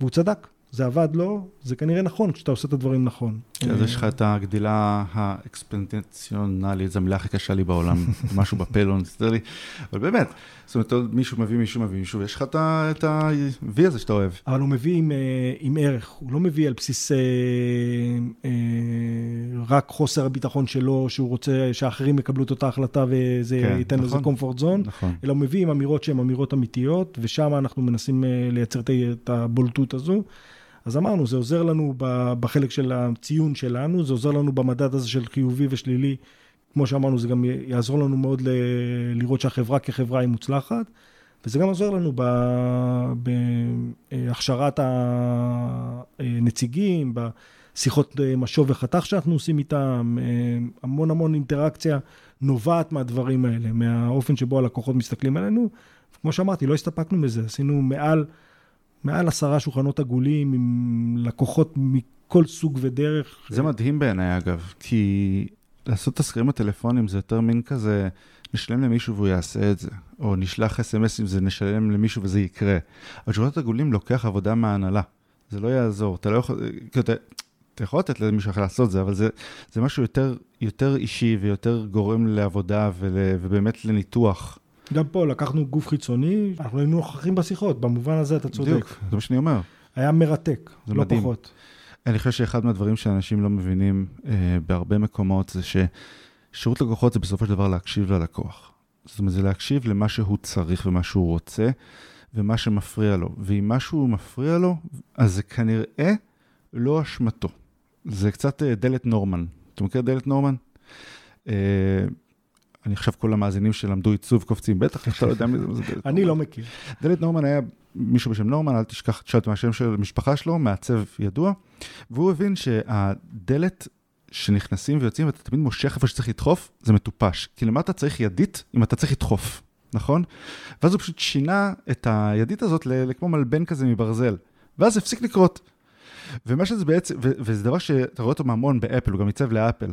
והוא צדק. זה עבד לו, זה כנראה נכון כשאתה עושה את הדברים נכון. אז יש לך את הגדילה האקספנטציונלית, זו המילה הכי קשה לי בעולם, משהו בפה לא נסתר לי, אבל באמת, זאת אומרת, מישהו מביא מישהו מביא מישהו, ויש לך את ה-V הזה שאתה אוהב. אבל הוא מביא עם, אה, עם ערך, הוא לא מביא על בסיס אה, אה, רק חוסר הביטחון שלו, שהוא רוצה שאחרים יקבלו את אותה החלטה וזה כן, ייתן לו איזה נכון. comfort zone, נכון. אלא הוא מביא עם אמירות שהן אמירות אמיתיות, ושם אנחנו מנסים לייצר את הבולטות הזו. אז אמרנו, זה עוזר לנו בחלק של הציון שלנו, זה עוזר לנו במדד הזה של חיובי ושלילי. כמו שאמרנו, זה גם יעזור לנו מאוד ל- לראות שהחברה כחברה היא מוצלחת, וזה גם עוזר לנו בהכשרת הנציגים, בשיחות אה, משוב וחתך שאנחנו עושים איתם, אה, המון המון אינטראקציה נובעת מהדברים האלה, מהאופן שבו הלקוחות מסתכלים עלינו. כמו שאמרתי, לא הסתפקנו בזה, עשינו מעל... מעל עשרה שולחנות עגולים עם לקוחות מכל סוג ודרך. זה מדהים בעיניי אגב, כי לעשות את הסקרים הטלפונים זה יותר מין כזה, נשלם למישהו והוא יעשה את זה, או נשלח אס.אם.אסים זה נשלם למישהו וזה יקרה. אבל שולחנות עגולים לוקח עבודה מההנהלה, זה לא יעזור, אתה לא יכול, אתה, אתה יכול לתת למישהו אחר לעשות זה, אבל זה, זה משהו יותר, יותר אישי ויותר גורם לעבודה ול, ובאמת לניתוח. גם פה לקחנו גוף חיצוני, אנחנו היינו נוכחים בשיחות, במובן הזה אתה צודק. בדיוק, זה מה שאני אומר. היה מרתק, זה לא מדהים. פחות. אני חושב שאחד מהדברים שאנשים לא מבינים אה, בהרבה מקומות זה ששירות לקוחות זה בסופו של דבר להקשיב ללקוח. זאת אומרת, זה להקשיב למה שהוא צריך ומה שהוא רוצה, ומה שמפריע לו. ואם משהו מפריע לו, אז זה כנראה לא אשמתו. זה קצת אה, דלת נורמן. אתה מכיר דלת נורמן? אה, אני עכשיו כל המאזינים שלמדו עיצוב קופצים, בטח אתה לא יודע מי זה. אני לא מכיר. דלת נורמן היה מישהו בשם נורמן, אל תשכח, תשאל את השם של המשפחה שלו, מעצב ידוע, והוא הבין שהדלת שנכנסים ויוצאים ואתה תמיד מושך איפה שצריך לדחוף, זה מטופש. כי למה אתה צריך ידית אם אתה צריך לדחוף, נכון? ואז הוא פשוט שינה את הידית הזאת לכמו מלבן כזה מברזל, ואז הפסיק לקרות. ומה שזה בעצם, ו- וזה דבר שאתה רואה אותו מהמון באפל, הוא גם ייצב לאפל,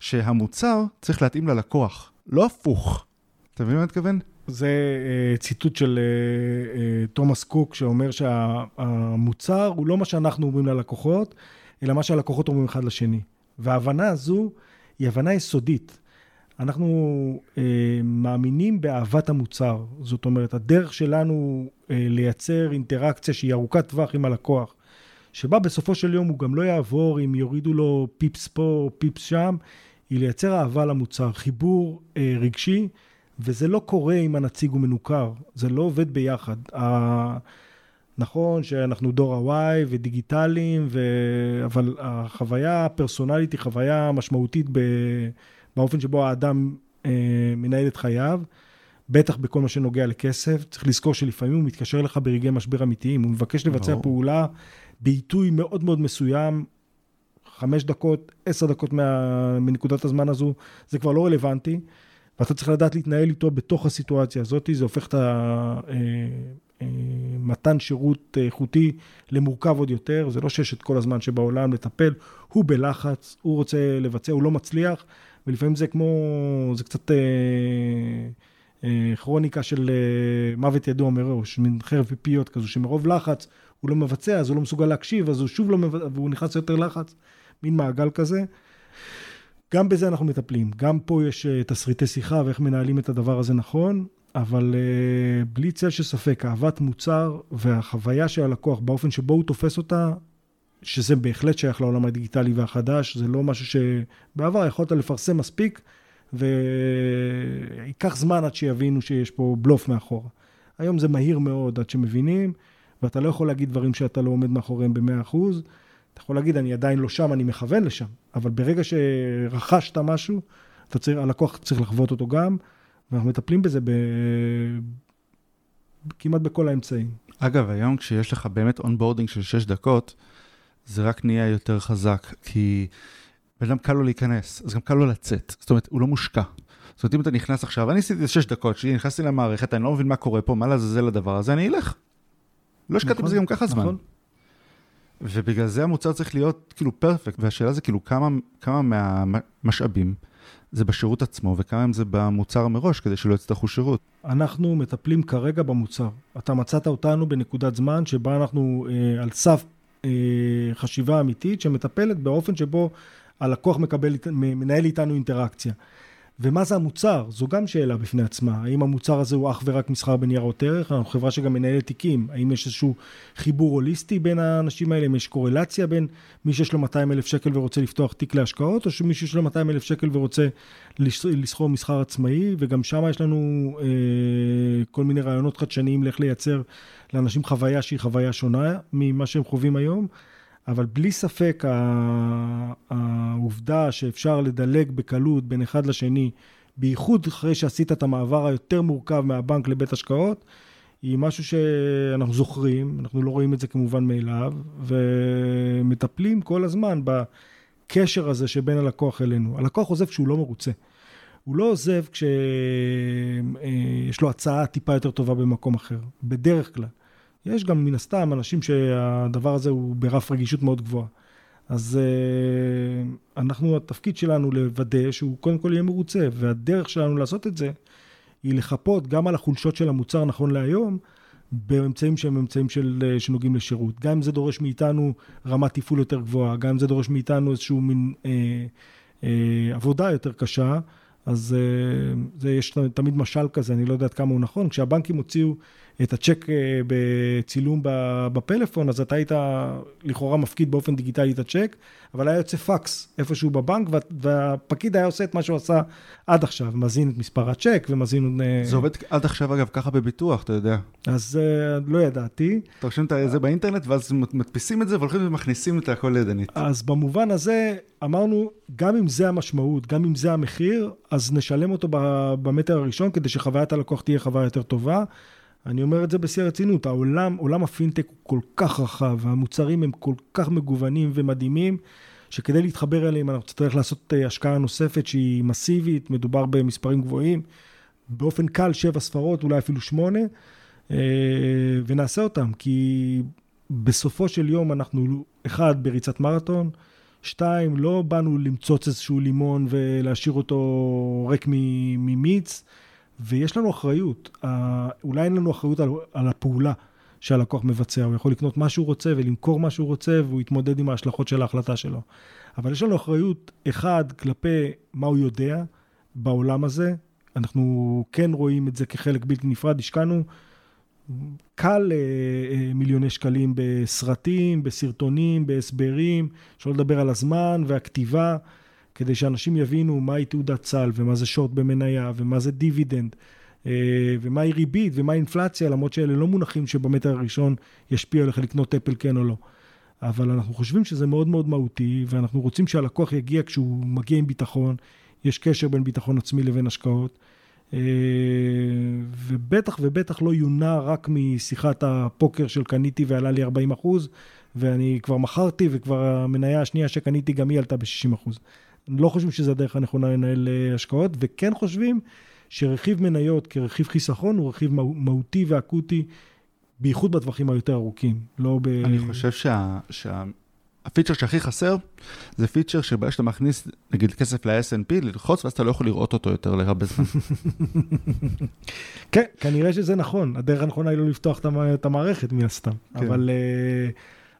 שהמוצר צריך להתאים ללקוח, לא הפוך. אתה מבין מה אני מתכוון? זה uh, ציטוט של uh, uh, תומאס קוק, שאומר שהמוצר הוא לא מה שאנחנו אומרים ללקוחות, אלא מה שהלקוחות אומרים אחד לשני. וההבנה הזו היא הבנה יסודית. אנחנו uh, מאמינים באהבת המוצר. זאת אומרת, הדרך שלנו uh, לייצר אינטראקציה שהיא ארוכת טווח עם הלקוח, שבה בסופו של יום הוא גם לא יעבור אם יורידו לו פיפס פה או פיפס שם, היא לייצר אהבה למוצר, חיבור uh, רגשי. וזה לא קורה אם הנציג הוא מנוכר, זה לא עובד ביחד. נכון שאנחנו דור ה-Y ודיגיטליים, ו... אבל החוויה הפרסונלית היא חוויה משמעותית ב... באופן שבו האדם אה, מנהל את חייו, בטח בכל מה שנוגע לכסף. צריך לזכור שלפעמים הוא מתקשר לך ברגעי משבר אמיתיים, הוא מבקש לבצע פעולה בעיתוי מאוד מאוד מסוים, חמש דקות, עשר דקות מה... מנקודת הזמן הזו, זה כבר לא רלוונטי. ואתה צריך לדעת להתנהל איתו בתוך הסיטואציה הזאת, זה הופך את אה, אה, שירות איכותי למורכב עוד יותר, זה לא שיש את כל הזמן שבעולם לטפל, הוא בלחץ, הוא רוצה לבצע, הוא לא מצליח, ולפעמים זה כמו, זה קצת אה, כרוניקה של מוות ידוע מראש, מין חרב פיפיות כזו, שמרוב לחץ הוא לא מבצע, אז הוא לא מסוגל להקשיב, אז הוא שוב לא מבצע, והוא נכנס ליותר לחץ, מין מעגל כזה. גם בזה אנחנו מטפלים. גם פה יש uh, תסריטי שיחה ואיך מנהלים את הדבר הזה נכון, אבל uh, בלי צל של ספק, אהבת מוצר והחוויה של הלקוח באופן שבו הוא תופס אותה, שזה בהחלט שייך לעולם הדיגיטלי והחדש, זה לא משהו שבעבר יכולת לפרסם מספיק, וייקח זמן עד שיבינו שיש פה בלוף מאחורה. היום זה מהיר מאוד עד שמבינים, ואתה לא יכול להגיד דברים שאתה לא עומד מאחוריהם במאה אחוז. אתה יכול להגיד, אני עדיין לא שם, אני מכוון לשם, אבל ברגע שרכשת משהו, אתה צריך, הלקוח צריך לחוות אותו גם, ואנחנו מטפלים בזה ב... כמעט בכל האמצעים. אגב, היום כשיש לך באמת onboarding של 6 דקות, זה רק נהיה יותר חזק, כי בן אדם קל לו להיכנס, אז גם קל לו לצאת. זאת אומרת, הוא לא מושקע. זאת אומרת, אם אתה נכנס עכשיו, אני עשיתי 6 דקות, שלי, נכנסתי למערכת, אני לא מבין מה קורה פה, מה לעזאזל הדבר הזה, אני אלך. לא השקעתי נכון, בזה גם ככה זמן. ובגלל זה המוצר צריך להיות כאילו פרפקט, והשאלה זה כאילו כמה, כמה מהמשאבים זה בשירות עצמו וכמה זה במוצר מראש כדי שלא יצטרכו שירות. אנחנו מטפלים כרגע במוצר. אתה מצאת אותנו בנקודת זמן שבה אנחנו אה, על סף אה, חשיבה אמיתית שמטפלת באופן שבו הלקוח מקבל, מנהל איתנו אינטראקציה. ומה זה המוצר? זו גם שאלה בפני עצמה. האם המוצר הזה הוא אך ורק מסחר בניירות ערך? אנחנו חברה שגם מנהלת תיקים. האם יש איזשהו חיבור הוליסטי בין האנשים האלה? האם יש קורלציה בין מי שיש לו 200 אלף שקל ורוצה לפתוח תיק להשקעות, או שמי שיש לו 200 אלף שקל ורוצה לסחור מסחר עצמאי? וגם שם יש לנו אה, כל מיני רעיונות חדשניים לאיך לייצר לאנשים חוויה שהיא חוויה שונה ממה שהם חווים היום. אבל בלי ספק העובדה שאפשר לדלג בקלות בין אחד לשני, בייחוד אחרי שעשית את המעבר היותר מורכב מהבנק לבית השקעות, היא משהו שאנחנו זוכרים, אנחנו לא רואים את זה כמובן מאליו, ומטפלים כל הזמן בקשר הזה שבין הלקוח אלינו. הלקוח עוזב כשהוא לא מרוצה. הוא לא עוזב כשיש אה, לו הצעה טיפה יותר טובה במקום אחר, בדרך כלל. יש גם מן הסתם אנשים שהדבר הזה הוא ברף רגישות מאוד גבוהה. אז uh, אנחנו, התפקיד שלנו לוודא שהוא קודם כל יהיה מרוצה, והדרך שלנו לעשות את זה היא לחפות גם על החולשות של המוצר נכון להיום, באמצעים שהם אמצעים של, uh, שנוגעים לשירות. גם אם זה דורש מאיתנו רמת תפעול יותר גבוהה, גם אם זה דורש מאיתנו איזשהו מין uh, uh, עבודה יותר קשה, אז uh, זה, יש תמיד משל כזה, אני לא יודע עד כמה הוא נכון, כשהבנקים הוציאו את הצ'ק אה, בצילום בפלאפון, אז אתה היית לכאורה מפקיד באופן דיגיטלי את הצ'ק, אבל היה יוצא פקס איפשהו בבנק, וה- והפקיד היה עושה את מה שהוא עשה עד עכשיו, מזין את מספר הצ'ק ומזין... אה, זה עובד עד עכשיו, אגב, ככה בביטוח, אתה יודע. אז אה, לא ידעתי. אתה רושם את זה באינטרנט, ואז מדפיסים את זה, והולכים ומכניסים את הכל ידנית. אז במובן הזה, אמרנו, גם אם זה המשמעות, גם אם זה המחיר, אז נשלם אותו במטר הראשון, כדי שחוויית הלקוח תהיה חוויה יותר טובה. אני אומר את זה בשיא הרצינות, העולם, עולם הפינטק הוא כל כך רחב, והמוצרים הם כל כך מגוונים ומדהימים, שכדי להתחבר אליהם אנחנו נצטרך לעשות אה, השקעה נוספת שהיא מסיבית, מדובר במספרים גבוהים, באופן קל שבע ספרות, אולי אפילו שמונה, אה, ונעשה אותם, כי בסופו של יום אנחנו, אחד, בריצת מרתון, שתיים, לא באנו למצוץ איזשהו לימון ולהשאיר אותו ריק מ- ממיץ, ויש לנו אחריות. אולי אין לנו אחריות על, על הפעולה שהלקוח מבצע, הוא יכול לקנות מה שהוא רוצה ולמכור מה שהוא רוצה, והוא יתמודד עם ההשלכות של ההחלטה שלו. אבל יש לנו אחריות, אחד, כלפי מה הוא יודע בעולם הזה. אנחנו כן רואים את זה כחלק בלתי נפרד, השקענו קל אה, אה, מיליוני שקלים בסרטים, בסרטונים, בהסברים, שלא לדבר על הזמן והכתיבה, כדי שאנשים יבינו מהי תעודת סל ומה זה שורט במניה ומה זה דיבידנד. אה, ומהי ריבית ומהי אינפלציה, למרות שאלה לא מונחים שבמטר הראשון ישפיעו עליך לקנות אפל כן או לא. אבל אנחנו חושבים שזה מאוד מאוד מהותי, ואנחנו רוצים שהלקוח יגיע כשהוא מגיע עם ביטחון, יש קשר בין ביטחון עצמי לבין השקעות. אה, ובטח ובטח לא יונע רק משיחת הפוקר של קניתי ועלה לי 40 אחוז, ואני כבר מכרתי וכבר המניה השנייה שקניתי גם היא עלתה ב-60 אחוז. לא חושבים שזו הדרך הנכונה לנהל אה, השקעות, וכן חושבים שרכיב מניות כרכיב חיסכון הוא רכיב מהו- מהותי ואקוטי, בייחוד בטווחים היותר ארוכים, לא ב... אני חושב שה... שה... הפיצ'ר שהכי חסר, זה פיצ'ר שבא שאתה מכניס, נגיד, כסף ל-S&P, ללחוץ, ואז אתה לא יכול לראות אותו יותר להרבה זמן. כן, כנראה שזה נכון. הדרך הנכונה היא לא לפתוח את המ- את המערכת מן הסתם. כן. אבל, אה,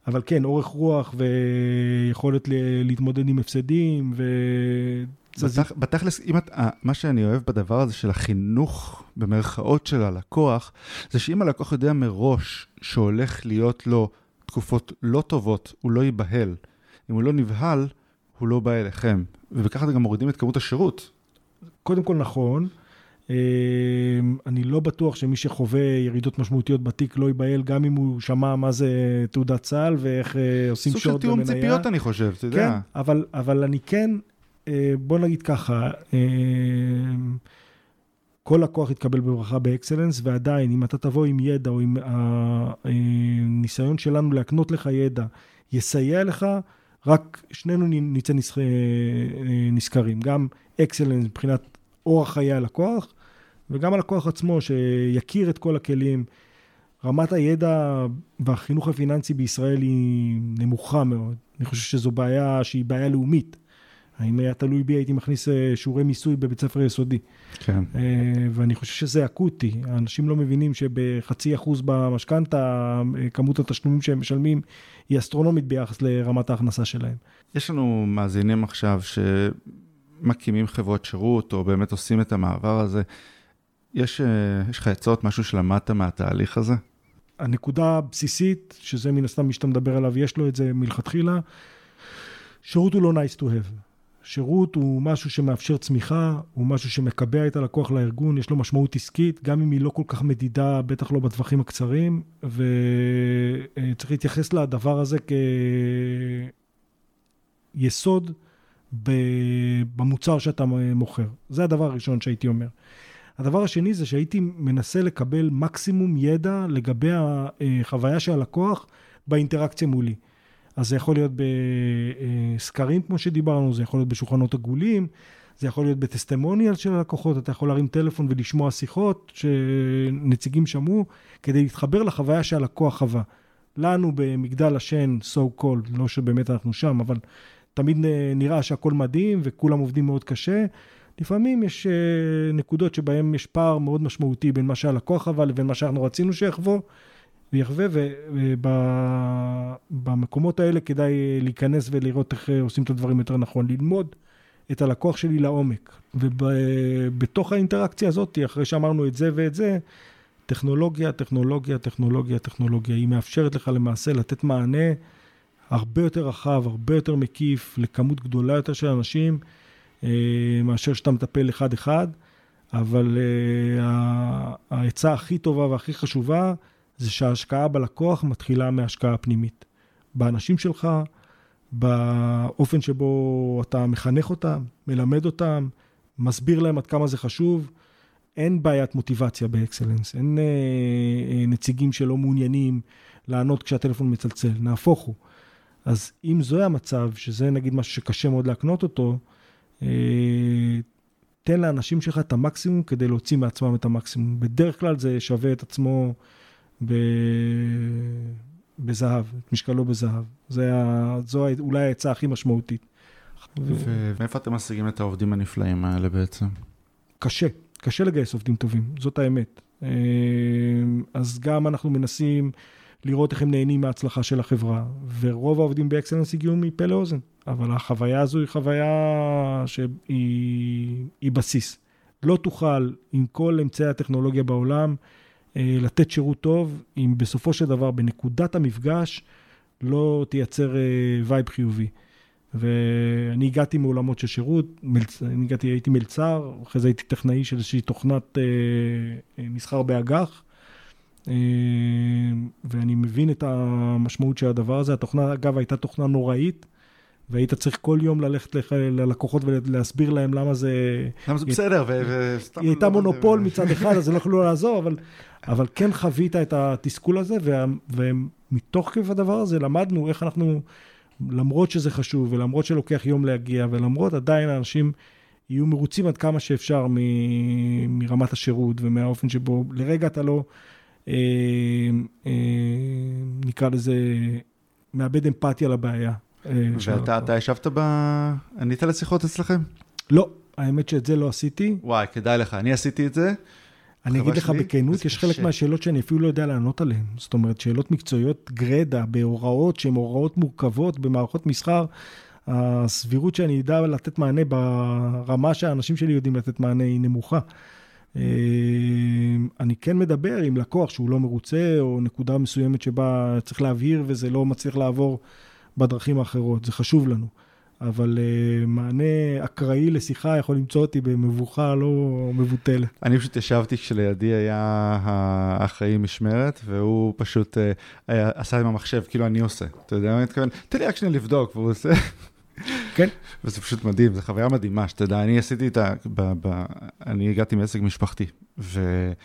אבל כן, אורך רוח ויכולת להתמודד עם הפסדים, ו... בתכ- בתכלס, אם את, אה, מה שאני אוהב בדבר הזה של החינוך, במרכאות של הלקוח, זה שאם הלקוח יודע מראש שהולך להיות לו תקופות לא טובות, הוא לא ייבהל. אם הוא לא נבהל, הוא לא בא אליכם. ובככה אתם גם מורידים את כמות השירות. קודם כל נכון. אה, אני לא בטוח שמי שחווה ירידות משמעותיות בתיק לא ייבהל, גם אם הוא שמע מה זה תעודת סל ואיך אה, עושים סוג של שורט תיאום במניה. ציפיות, אני חושב, אתה כן, יודע. אבל, אבל אני כן, אה, בוא נגיד ככה, אה, כל לקוח יתקבל בברכה באקסלנס, ועדיין, אם אתה תבוא עם ידע או עם הניסיון שלנו להקנות לך ידע, יסייע לך, רק שנינו נצא נשכ- נשכרים. גם אקסלנס מבחינת אורח חיי הלקוח, וגם הלקוח עצמו, שיכיר את כל הכלים. רמת הידע והחינוך הפיננסי בישראל היא נמוכה מאוד. אני חושב שזו בעיה שהיא בעיה לאומית. אם היה תלוי בי, הייתי מכניס אה, שיעורי מיסוי בבית ספר יסודי. כן. אה, ואני חושב שזה אקוטי. האנשים לא מבינים שבחצי אחוז במשכנתה, אה, כמות התשלומים שהם משלמים היא אסטרונומית ביחס לרמת ההכנסה שלהם. יש לנו מאזינים עכשיו שמקימים חברות שירות, או באמת עושים את המעבר הזה. יש, אה, יש לך עצות, משהו שלמדת מהתהליך הזה? הנקודה הבסיסית, שזה מן הסתם מי שאתה מדבר עליו, יש לו את זה מלכתחילה, שירות הוא לא nice to have. שירות הוא משהו שמאפשר צמיחה, הוא משהו שמקבע את הלקוח לארגון, יש לו משמעות עסקית, גם אם היא לא כל כך מדידה, בטח לא בטווחים הקצרים, וצריך להתייחס לדבר הזה כיסוד במוצר שאתה מוכר. זה הדבר הראשון שהייתי אומר. הדבר השני זה שהייתי מנסה לקבל מקסימום ידע לגבי החוויה של הלקוח באינטראקציה מולי. אז זה יכול להיות בסקרים, כמו שדיברנו, זה יכול להיות בשולחנות עגולים, זה יכול להיות בטסטימוניאל של הלקוחות, אתה יכול להרים טלפון ולשמוע שיחות שנציגים שמעו, כדי להתחבר לחוויה שהלקוח חווה. לנו במגדל השן, so called, לא שבאמת אנחנו שם, אבל תמיד נראה שהכל מדהים וכולם עובדים מאוד קשה. לפעמים יש אה, נקודות שבהן יש פער מאוד משמעותי בין מה שהלקוח חווה לבין מה שאנחנו רצינו שיחוו. ויחווה, ובמקומות האלה כדאי להיכנס ולראות איך אה, עושים את הדברים יותר נכון, ללמוד את הלקוח שלי לעומק. ובתוך האינטראקציה הזאת, אחרי שאמרנו את זה ואת זה, טכנולוגיה, טכנולוגיה, טכנולוגיה, טכנולוגיה. היא מאפשרת לך למעשה לתת מענה הרבה יותר רחב, הרבה יותר מקיף, לכמות גדולה יותר של אנשים, אה, מאשר שאתה מטפל אחד-אחד. אבל אה, העצה הכי טובה והכי חשובה זה שההשקעה בלקוח מתחילה מההשקעה הפנימית. באנשים שלך, באופן שבו אתה מחנך אותם, מלמד אותם, מסביר להם עד כמה זה חשוב. אין בעיית מוטיבציה באקסלנס, אין אה, אה, נציגים שלא מעוניינים לענות כשהטלפון מצלצל, נהפוך הוא. אז אם זה המצב, שזה נגיד משהו שקשה מאוד להקנות אותו, אה, תן לאנשים שלך את המקסימום כדי להוציא מעצמם את המקסימום. בדרך כלל זה שווה את עצמו ב... בזהב, את משקלו בזהב. זה ה... זו אולי העצה הכי משמעותית. ומאיפה אתם משיגים את העובדים הנפלאים האלה בעצם? קשה, קשה לגייס עובדים טובים, זאת האמת. אה, אז גם אנחנו מנסים לראות איך הם נהנים מההצלחה של החברה, ורוב העובדים באקסלנס הגיעו מפה לאוזן, אבל החוויה הזו היא חוויה שהיא בסיס. לא תוכל עם כל אמצעי הטכנולוגיה בעולם אה, לתת שירות טוב, אם בסופו של דבר בנקודת המפגש לא תייצר אה, vibe חיובי. ואני הגעתי מעולמות של שירות, מלצ... אני הגעתי, הייתי מלצר, אחרי זה הייתי טכנאי של איזושהי תוכנת אה, מסחר באג"ח, אה, ואני מבין את המשמעות של הדבר הזה. התוכנה, אגב, הייתה תוכנה נוראית, והיית צריך כל יום ללכת לח... ללקוחות ולהסביר להם למה זה... למה זה בסדר, וסתם... היא הייתה לא מונופול מצד אחד, אז הם לא יכלו לעזור, אבל, אבל כן חווית את התסכול הזה, וה... ומתוך כיף הדבר הזה למדנו איך אנחנו, למרות שזה חשוב, ולמרות שלוקח יום להגיע, ולמרות עדיין האנשים יהיו מרוצים עד כמה שאפשר מ... מרמת השירות ומהאופן שבו לרגע אתה לא... אה, אה, נקרא לזה, מאבד אמפתיה לבעיה. אה, ואתה אתה ישבת ב... ענית לשיחות אצלכם? לא, האמת שאת זה לא עשיתי. וואי, כדאי לך, אני עשיתי את זה. אני אגיד לך בכנות, יש חלק מהשאלות שאני אפילו לא יודע לענות עליהן. זאת אומרת, שאלות מקצועיות גרדה, בהוראות שהן הוראות מורכבות, במערכות מסחר, הסבירות שאני אדע לתת מענה ברמה שהאנשים שלי יודעים לתת מענה היא נמוכה. אה, אני כן מדבר עם לקוח שהוא לא מרוצה, או נקודה מסוימת שבה צריך להבהיר וזה לא מצליח לעבור בדרכים האחרות, זה חשוב לנו. אבל uh, מענה אקראי לשיחה יכול למצוא אותי במבוכה לא מבוטלת. אני פשוט ישבתי כשלידי היה האחראי משמרת, והוא פשוט היה, עשה עם המחשב, כאילו אני עושה. אתה יודע מה אני מתכוון? תן לי רק שנייה לבדוק, והוא עושה... כן. וזה פשוט מדהים, זו חוויה מדהימה, שתדע, אני עשיתי את ה... ב, ב, אני הגעתי מעסק משפחתי, ואבא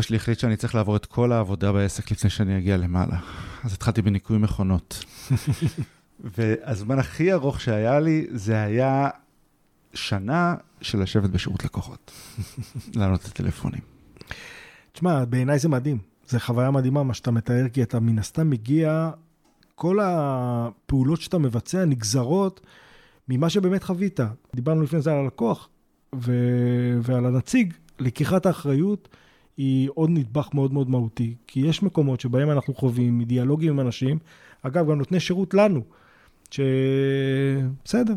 שלי החליט שאני צריך לעבור את כל העבודה בעסק לפני שאני אגיע למעלה. אז התחלתי בניקוי מכונות. והזמן הכי ארוך שהיה לי, זה היה שנה של לשבת בשירות לקוחות, לענות את הטלפונים. תשמע, בעיניי זה מדהים. זו חוויה מדהימה מה שאתה מתאר, כי אתה מן הסתם מגיע כל הפעולות שאתה מבצע נגזרות ממה שבאמת חווית. דיברנו לפני זה על הלקוח ו- ועל הנציג, לקיחת האחריות היא עוד נדבך מאוד מאוד מהותי, כי יש מקומות שבהם אנחנו חווים דיאלוגים עם אנשים, אגב, גם נותני שירות לנו, שבסדר,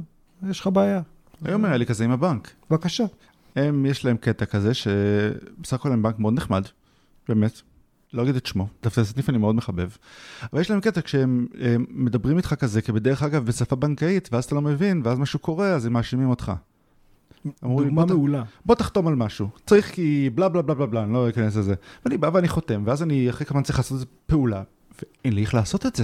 יש לך בעיה. היום היה לי כזה עם הבנק. בבקשה. הם, יש להם קטע כזה שבסך הכל הם בנק מאוד נחמד, באמת. לא אגיד את שמו, דווקא סניף אני מאוד מחבב. אבל יש להם קטע כשהם מדברים איתך כזה, כבדרך אגב בשפה בנקאית, ואז אתה לא מבין, ואז משהו קורה, אז הם מאשימים אותך. דוגמה מעולה. בוא תחתום על משהו. צריך כי בלה בלה בלה בלה בלה, אני לא אכנס לזה. ואני בא ואני חותם, ואז אני אחרי כמה צריך לעשות איזה פעולה, ואין לי איך לעשות את זה.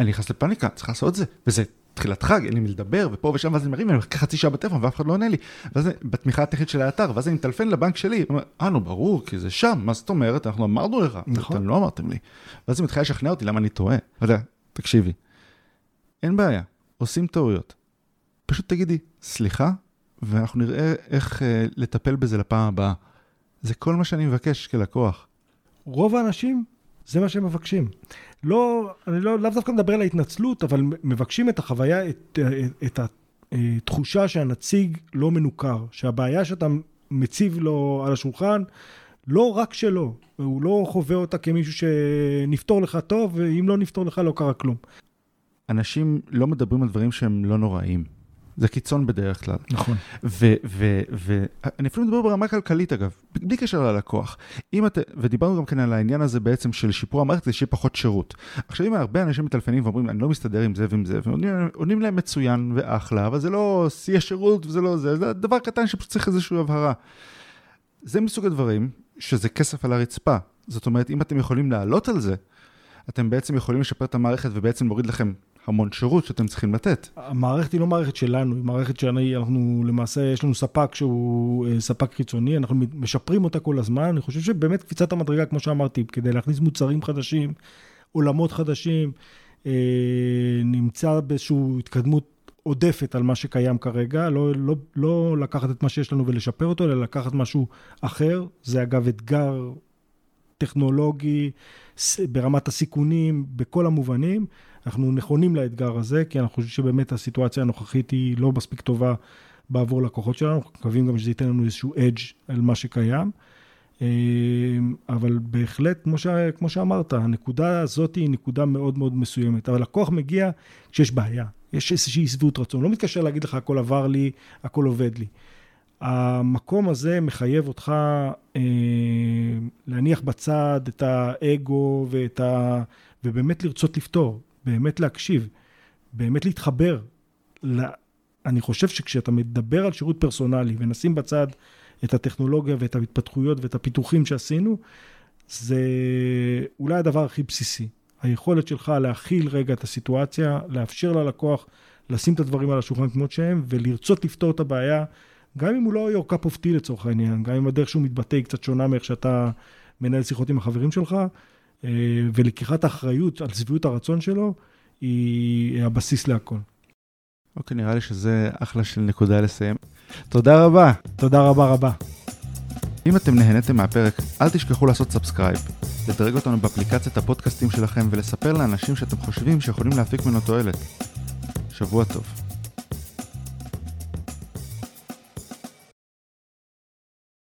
אני נכנס לפאניקה, צריך לעשות את זה, וזה תחילת חג, אין לי מי לדבר, ופה ושם, ואז אני מרים, אני מחכה חצי שעה בטלפון ואף אחד לא עונה לי. ואז בתמיכה הטכנית של האתר, ואז אני מטלפן לבנק שלי, אומר, אה, נו, ברור, כי זה שם, מה זאת אומרת? אנחנו אמרנו לך, נכון. אתם לא אמרתם לי. ואז היא מתחילה לשכנע אותי למה אני טועה. אתה יודע, תקשיבי, אין בעיה, עושים טעויות. פשוט תגידי, סליחה, ואנחנו נראה איך אה, לטפל בזה לפעם הבאה. זה כל מה שאני מבקש כלקוח. רוב האנשים, זה מה שהם מבקשים. לא, אני לא, לאו דווקא מדבר על ההתנצלות, אבל מבקשים את החוויה, את, את, את התחושה שהנציג לא מנוכר, שהבעיה שאתה מציב לו על השולחן, לא רק שלו, הוא לא חווה אותה כמישהו שנפתור לך טוב, ואם לא נפתור לך לא קרה כלום. אנשים לא מדברים על דברים שהם לא נוראים. זה קיצון בדרך כלל. נכון. ואני אפילו מדבר ברמה כלכלית אגב, בלי קשר ללקוח. אם את, ודיברנו גם כן על העניין הזה בעצם של שיפור המערכת, זה שיהיה פחות שירות. עכשיו אם הרבה אנשים מטלפנים ואומרים, אני לא מסתדר עם זה ועם זה, ועונים להם מצוין ואחלה, אבל זה לא שיא השירות וזה לא זה, זה דבר קטן שפשוט צריך איזושהי הבהרה. זה מסוג הדברים שזה כסף על הרצפה. זאת אומרת, אם אתם יכולים לעלות על זה, אתם בעצם יכולים לשפר את המערכת ובעצם להוריד לכם המון שירות שאתם צריכים לתת. המערכת היא לא מערכת שלנו, היא מערכת שאנחנו למעשה, יש לנו ספק שהוא אה, ספק חיצוני, אנחנו משפרים אותה כל הזמן. אני חושב שבאמת קפיצת המדרגה, כמו שאמרתי, כדי להכניס מוצרים חדשים, עולמות חדשים, אה, נמצא באיזושהי התקדמות עודפת על מה שקיים כרגע, לא, לא, לא לקחת את מה שיש לנו ולשפר אותו, אלא לקחת משהו אחר. זה אגב אתגר טכנולוגי ברמת הסיכונים, בכל המובנים. אנחנו נכונים לאתגר הזה, כי אנחנו חושבים שבאמת הסיטואציה הנוכחית היא לא מספיק טובה בעבור לקוחות שלנו, אנחנו מקווים גם שזה ייתן לנו איזשהו אדג' על מה שקיים. אה, אבל בהחלט, כמו, ש... כמו שאמרת, הנקודה הזאת היא נקודה מאוד מאוד מסוימת. אבל לקוח מגיע כשיש בעיה, יש איזושהי שביעות רצון. לא מתקשר להגיד לך, הכל עבר לי, הכל עובד לי. המקום הזה מחייב אותך אה, להניח בצד את האגו ואת ה... ובאמת לרצות לפתור. באמת להקשיב, באמת להתחבר. אני חושב שכשאתה מדבר על שירות פרסונלי ונשים בצד את הטכנולוגיה ואת ההתפתחויות ואת הפיתוחים שעשינו, זה אולי הדבר הכי בסיסי. היכולת שלך להכיל רגע את הסיטואציה, לאפשר ללקוח לשים את הדברים על השולחן כמות שהם, ולרצות לפתור את הבעיה, גם אם הוא לא of tea לצורך העניין, גם אם הדרך שהוא מתבטא היא קצת שונה מאיך שאתה מנהל שיחות עם החברים שלך, ולקיחת האחריות על שביעות הרצון שלו, היא הבסיס להכל. אוקיי, נראה לי שזה אחלה של נקודה לסיים. תודה רבה. תודה רבה רבה. אם אתם נהניתם מהפרק, אל תשכחו לעשות subscribe, לדרג אותנו באפליקציית הפודקאסטים שלכם ולספר לאנשים שאתם חושבים שיכולים להפיק ממנו תועלת. שבוע טוב.